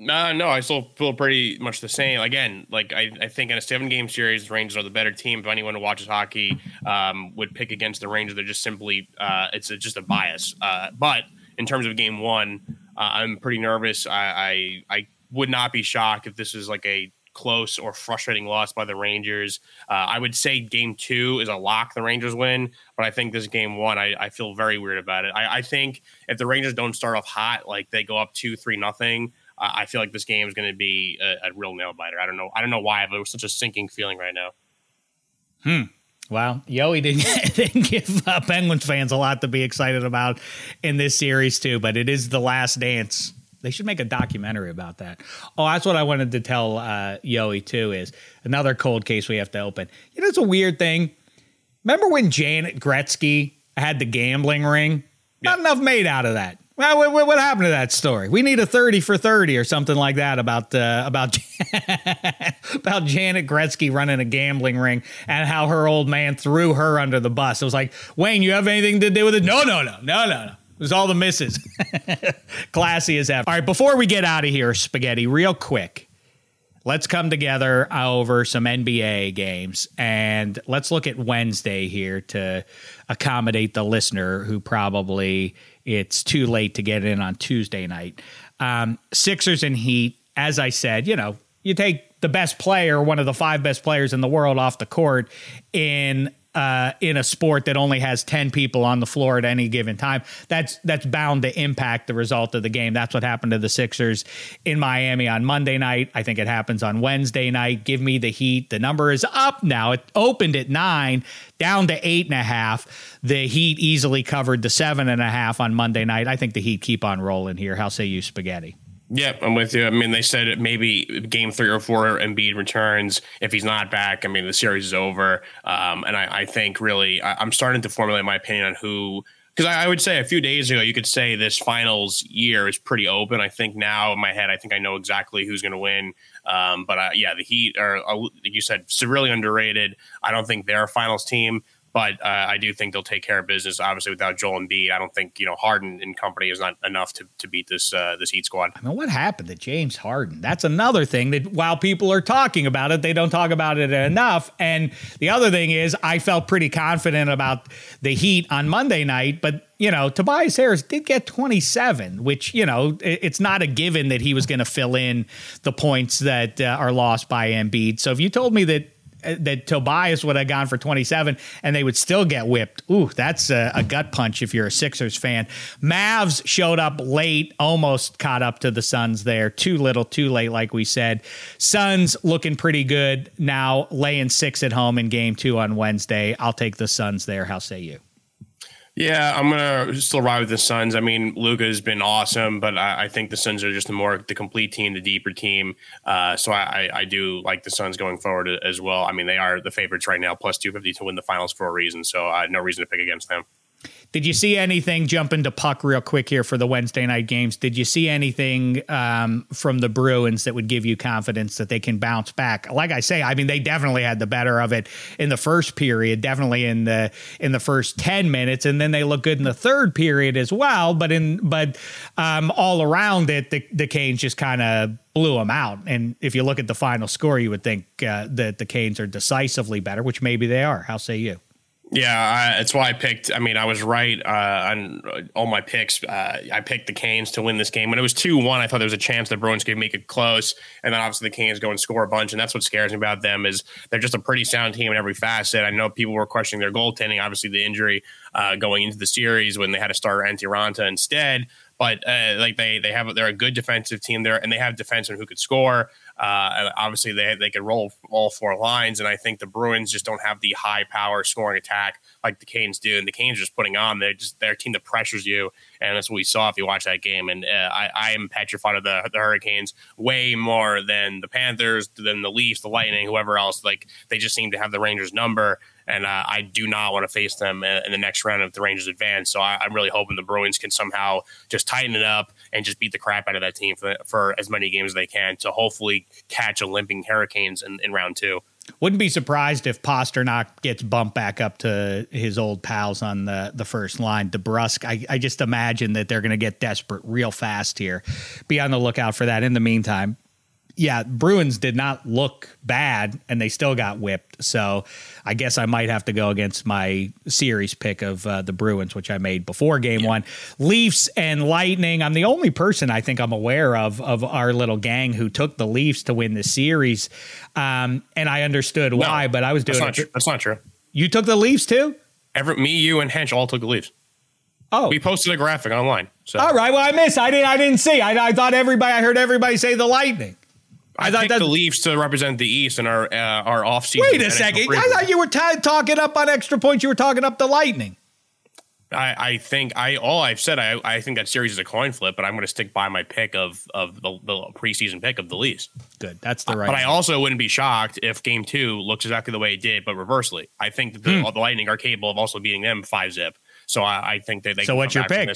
Uh, no, I still feel pretty much the same. Again, like I, I think in a seven game series, the Rangers are the better team. If anyone who watches hockey um, would pick against the Rangers, they're just simply uh, it's a, just a bias. Uh, but in terms of game one, uh, I'm pretty nervous. I, I I would not be shocked if this is like a close or frustrating loss by the Rangers. Uh, I would say game two is a lock. The Rangers win, but I think this game one, I, I feel very weird about it. I, I think if the Rangers don't start off hot, like they go up two, three, nothing. I I feel like this game is going to be a, a real nail biter. I don't know. I don't know why, but it was such a sinking feeling right now. Hmm. Well, Yohe didn't, <laughs> didn't give uh, Penguins fans a lot to be excited about in this series, too, but it is the last dance. They should make a documentary about that. Oh, that's what I wanted to tell uh, Yohe, too, is another cold case we have to open. You know, it's a weird thing. Remember when Janet Gretzky had the gambling ring? Not enough made out of that. Well, what, what- happened to that story? We need a thirty for thirty or something like that about uh, about <laughs> about Janet Gretzky running a gambling ring and how her old man threw her under the bus. It was like, Wayne, you have anything to do with it? No, no, no, no, no, no. It was all the misses. <laughs> Classy as ever. All right, before we get out of here, spaghetti, real quick let's come together over some NBA games and let's look at Wednesday here to accommodate the listener who probably it's too late to get in on Tuesday night. Um, Sixers and Heat, as I said, you know, you take the best player, one of the five best players in the world off the court in uh, in a sport that only has 10 people on the floor at any given time, that's that's bound to impact the result of the game. That's what happened to the Sixers in Miami on Monday night. I think it happens on Wednesday night. Give me the Heat. The number is up now. It opened at nine, down to eight and a half. The Heat easily covered the seven and a half on Monday night. I think the Heat keep on rolling here. How say you, Spaghetti? Yeah, I'm with you. I mean, they said maybe game three or four, Embiid returns. If he's not back, I mean, the series is over. Um, and I, I think really, I, I'm starting to formulate my opinion on who. Because I, I would say a few days ago, you could say this finals year is pretty open. I think now in my head, I think I know exactly who's going to win. Um, but yeah, the Heat are, uh, you said, severely underrated. I don't think they're a finals team. But uh, I do think they'll take care of business. Obviously, without Joel Embiid, I don't think you know Harden and company is not enough to, to beat this uh, this Heat squad. I mean, what happened to James Harden? That's another thing that while people are talking about it, they don't talk about it enough. And the other thing is, I felt pretty confident about the Heat on Monday night, but you know, Tobias Harris did get 27, which, you know, it- it's not a given that he was going to fill in the points that uh, are lost by Embiid. So if you told me that Uh, that Tobias would have gone for 27 and they would still get whipped. Ooh, that's a, a gut punch if you're a Sixers fan. Mavs showed up late, almost caught up to the Suns there. Too little, too late, like we said. Suns looking pretty good now, laying six at home in game two on Wednesday. I'll take the Suns there. How say you? Yeah, I'm gonna still ride with the Suns. I mean, Luka has been awesome, but I, I, think the Suns are just the more the complete team, the deeper team. Uh, so I, I, do like the Suns going forward as well. I mean, they are the favorites right now, plus 250 to win the finals for a reason. So have no reason to pick against them. Did you see anything jump into puck real quick here for the Wednesday night games? Did you see anything um, from the Bruins that would give you confidence that they can bounce back? Like I say, I mean they definitely had the better of it in the first period, definitely in the in the first ten minutes, and then they look good in the third period as well. But in but um, all around it, the the Canes just kind of blew them out. And if you look at the final score, you would think uh, that the Canes are decisively better, which maybe they are. How say you? Yeah, I, that's why I picked. I mean, I was right uh, on all my picks. Uh, I picked the Canes to win this game. When it was 2 1, I thought there was a chance the Bruins could make it close. And then obviously the Canes go and score a bunch. And that's what scares me about them is they're just a pretty sound team in every facet. I know people were questioning their goaltending, obviously the injury uh, going into the series when they had to start Antti Raanta instead. But uh, like they they have they're a good defensive team there, and they have defensemen who could score. Uh, obviously, they they can roll all four lines, and I think the Bruins just don't have the high power scoring attack like the Canes do. And the Canes are just putting on they're just their team that pressures you, and that's what we saw if you watch that game. And uh, I, I am petrified of the the Hurricanes way more than the Panthers, than the Leafs, the Lightning, whoever else. Like they just seem to have the Rangers number and uh, I do not want to face them in the next round if the Rangers advance. So I, am really hoping the Bruins can somehow just tighten it up and just beat the crap out of that team for, for as many games as they can to hopefully catch a limping Hurricanes in, in round two. Wouldn't be surprised if Pastrnak gets bumped back up to his old pals on the, the first line. DeBrusk, I, I just imagine that they're going to get desperate real fast here. Be on the lookout for that. In the meantime, yeah, Bruins did not look bad and they still got whipped. So I guess I might have to go against my series pick of uh, the Bruins, which I made before game yeah. one. Leafs and Lightning. I'm the only person I think I'm aware of of our little gang who took the Leafs to win the series. Um, and I understood why, but I was doing that's not, it. that's not true. You took the Leafs too? Every, me, you, and Hench all took the Leafs. Oh, we posted a graphic online. So. All right. Well, I missed. I didn't. I didn't see. I, I thought everybody. I heard everybody say the Lightning. I, I thought that the Leafs to represent the East and our uh, our off season. Wait a second! I thought you were t- talking up on extra points. You were talking up the Lightning. I, I think I all I've said I, I think that series is a coin flip, but I'm going to stick by my pick of of the, the preseason pick of the Leafs. Good, that's the right. But I also wouldn't be shocked if Game Two looks exactly the way it did, but reversely. I think that the, hmm. the Lightning are capable of also beating them five zip. So I, I think that they. So what's your pick?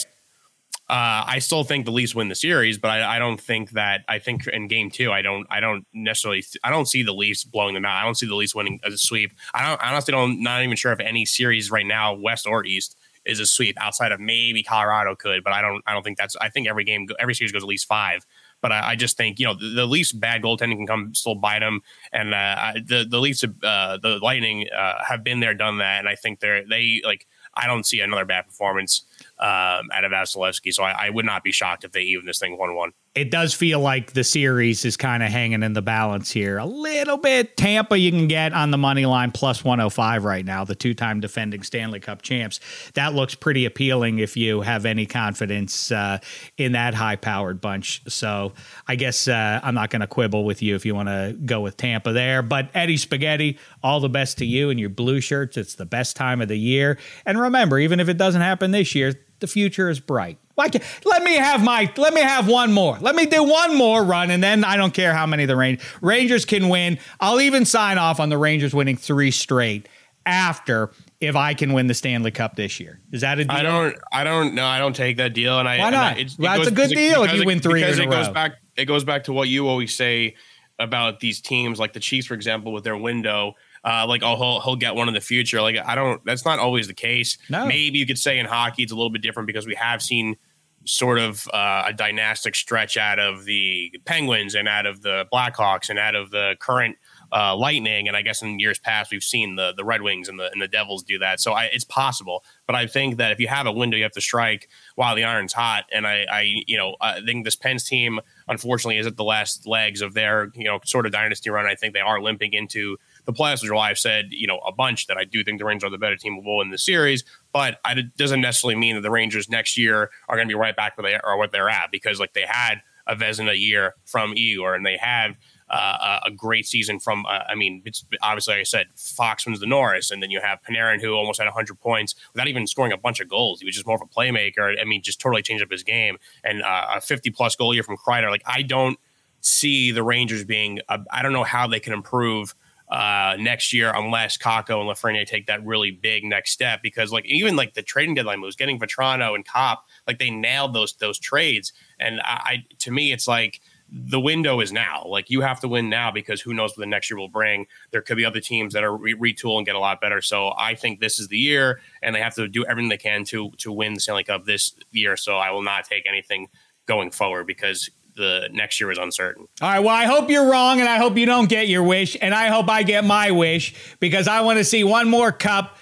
Uh, I still think the Leafs win the series, but I, I, don't think that. I think in Game Two, I don't. I don't necessarily. I don't see the Leafs blowing them out. I don't see the Leafs winning as a sweep. I don't. I honestly don't. Not even sure if any series right now, West or East, is a sweep outside of maybe Colorado could. But I don't. I don't think that's. I think every game, every series goes at least five. But I, I just think you know the, the Leafs bad goaltending can come still bite them, and uh, the the Leafs, uh, the Lightning uh, have been there, done that, and I think they're they like. I don't see another bad performance um, out of Vasilevskiy. So I, I, would not be shocked if they even this thing 1 1 it does feel like the series is kind of hanging in the balance here a little bit. Tampa, you can get on the money line plus 105 right now, the two time defending Stanley Cup champs. That looks pretty appealing if you have any confidence uh, in that high powered bunch. So I guess uh, I'm not going to quibble with you if you want to go with Tampa there. But Eddie Spaghetti, all the best to you and your blue shirts. It's the best time of the year. And remember, even if it doesn't happen this year, the future is bright. Why can't, let me have my let me have one more. Let me do one more run, and then I don't care how many the Rangers Rangers can win. I'll even sign off on the Rangers winning three straight after if I can win the Stanley Cup this year. Is that a deal? I don't I don't know. I don't take that deal. And I why not? it, well, that's a good deal if you win three because it goes row. back it goes back to what you always say about these teams like the Chiefs, for example, with their window uh, like oh he'll he'll get one in the future. Like I don't. That's not always the case. No. Maybe you could say in hockey it's a little bit different because we have seen sort of uh, a dynastic stretch out of the Penguins and out of the Blackhawks and out of the current uh, Lightning. And I guess in years past we've seen the the Red Wings and the and the Devils do that. So I, it's possible. But I think that if you have a window, you have to strike while the iron's hot. And I, I you know I think this Pens team unfortunately is at the last legs of their you know sort of dynasty run. I think they are limping into the playoffs, which I've said, you know, a bunch that I do think the Rangers are the better team will win the series. But it doesn't necessarily mean that the Rangers next year are going to be right back where they are what they're at because like they had a Vezina year from Igor and they had uh, a great season from. Uh, I mean, it's obviously like I said, Fox wins the Norris, and then you have Panarin who almost had 100 points without even scoring a bunch of goals. He was just more of a playmaker. I mean, just totally changed up his game. And uh, a 50 plus goal year from Kreider. Like I don't see the Rangers being. I don't know how they can improve uh, next year unless Kakko and Lafreniere take that really big next step. Because like even like the trading deadline moves, getting Vatrano and Copp, like they nailed those those trades. And I, I to me, it's like the window is now. Like you have to win now because who knows what the next year will bring. There could be other teams that are re- retool and get a lot better. So I think this is the year, and they have to do everything they can to to win the Stanley Cup this year. So I will not take anything going forward because the next year is uncertain. All right. Well, I hope you're wrong, and I hope you don't get your wish, and I hope I get my wish because I want to see one more cup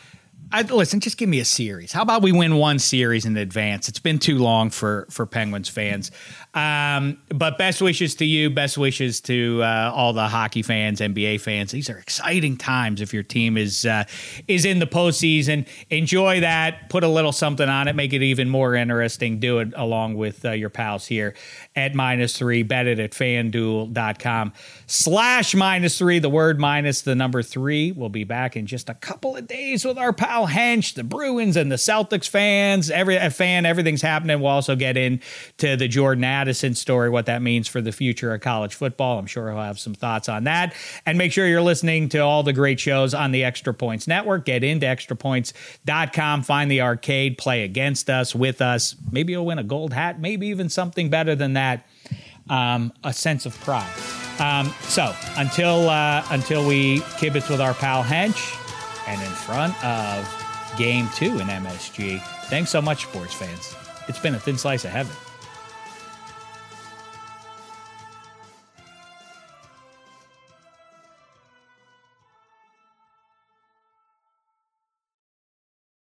I, listen, just give me a series. How about we win one series in advance? It's been too long for for Penguins fans. Um, but best wishes to you. Best wishes to uh, all the hockey fans, NBA fans. These are exciting times. If your team is uh, is in the postseason, enjoy that. Put a little something on it. Make it even more interesting. Do it along with uh, your pals here at minus three. Bet it at fanduel.com slash minus three. The word minus the number three. We'll be back in just a couple of days with our pal Hench, the Bruins and the Celtics fans. Every fan, everything's happening. We'll also get into the Jordan Addison story, what that means for the future of college football. I'm sure he'll have some thoughts on that. And make sure you're listening to all the great shows on the Extra Points Network. Get into extrapoints.com, find the arcade, play against us, with us. Maybe you'll win a gold hat, maybe even something better than that. Um, a sense of pride. Um, so until uh, until we kibitz with our pal Hench, and in front of Game Two in MSG. Thanks so much, sports fans. It's been a thin slice of heaven.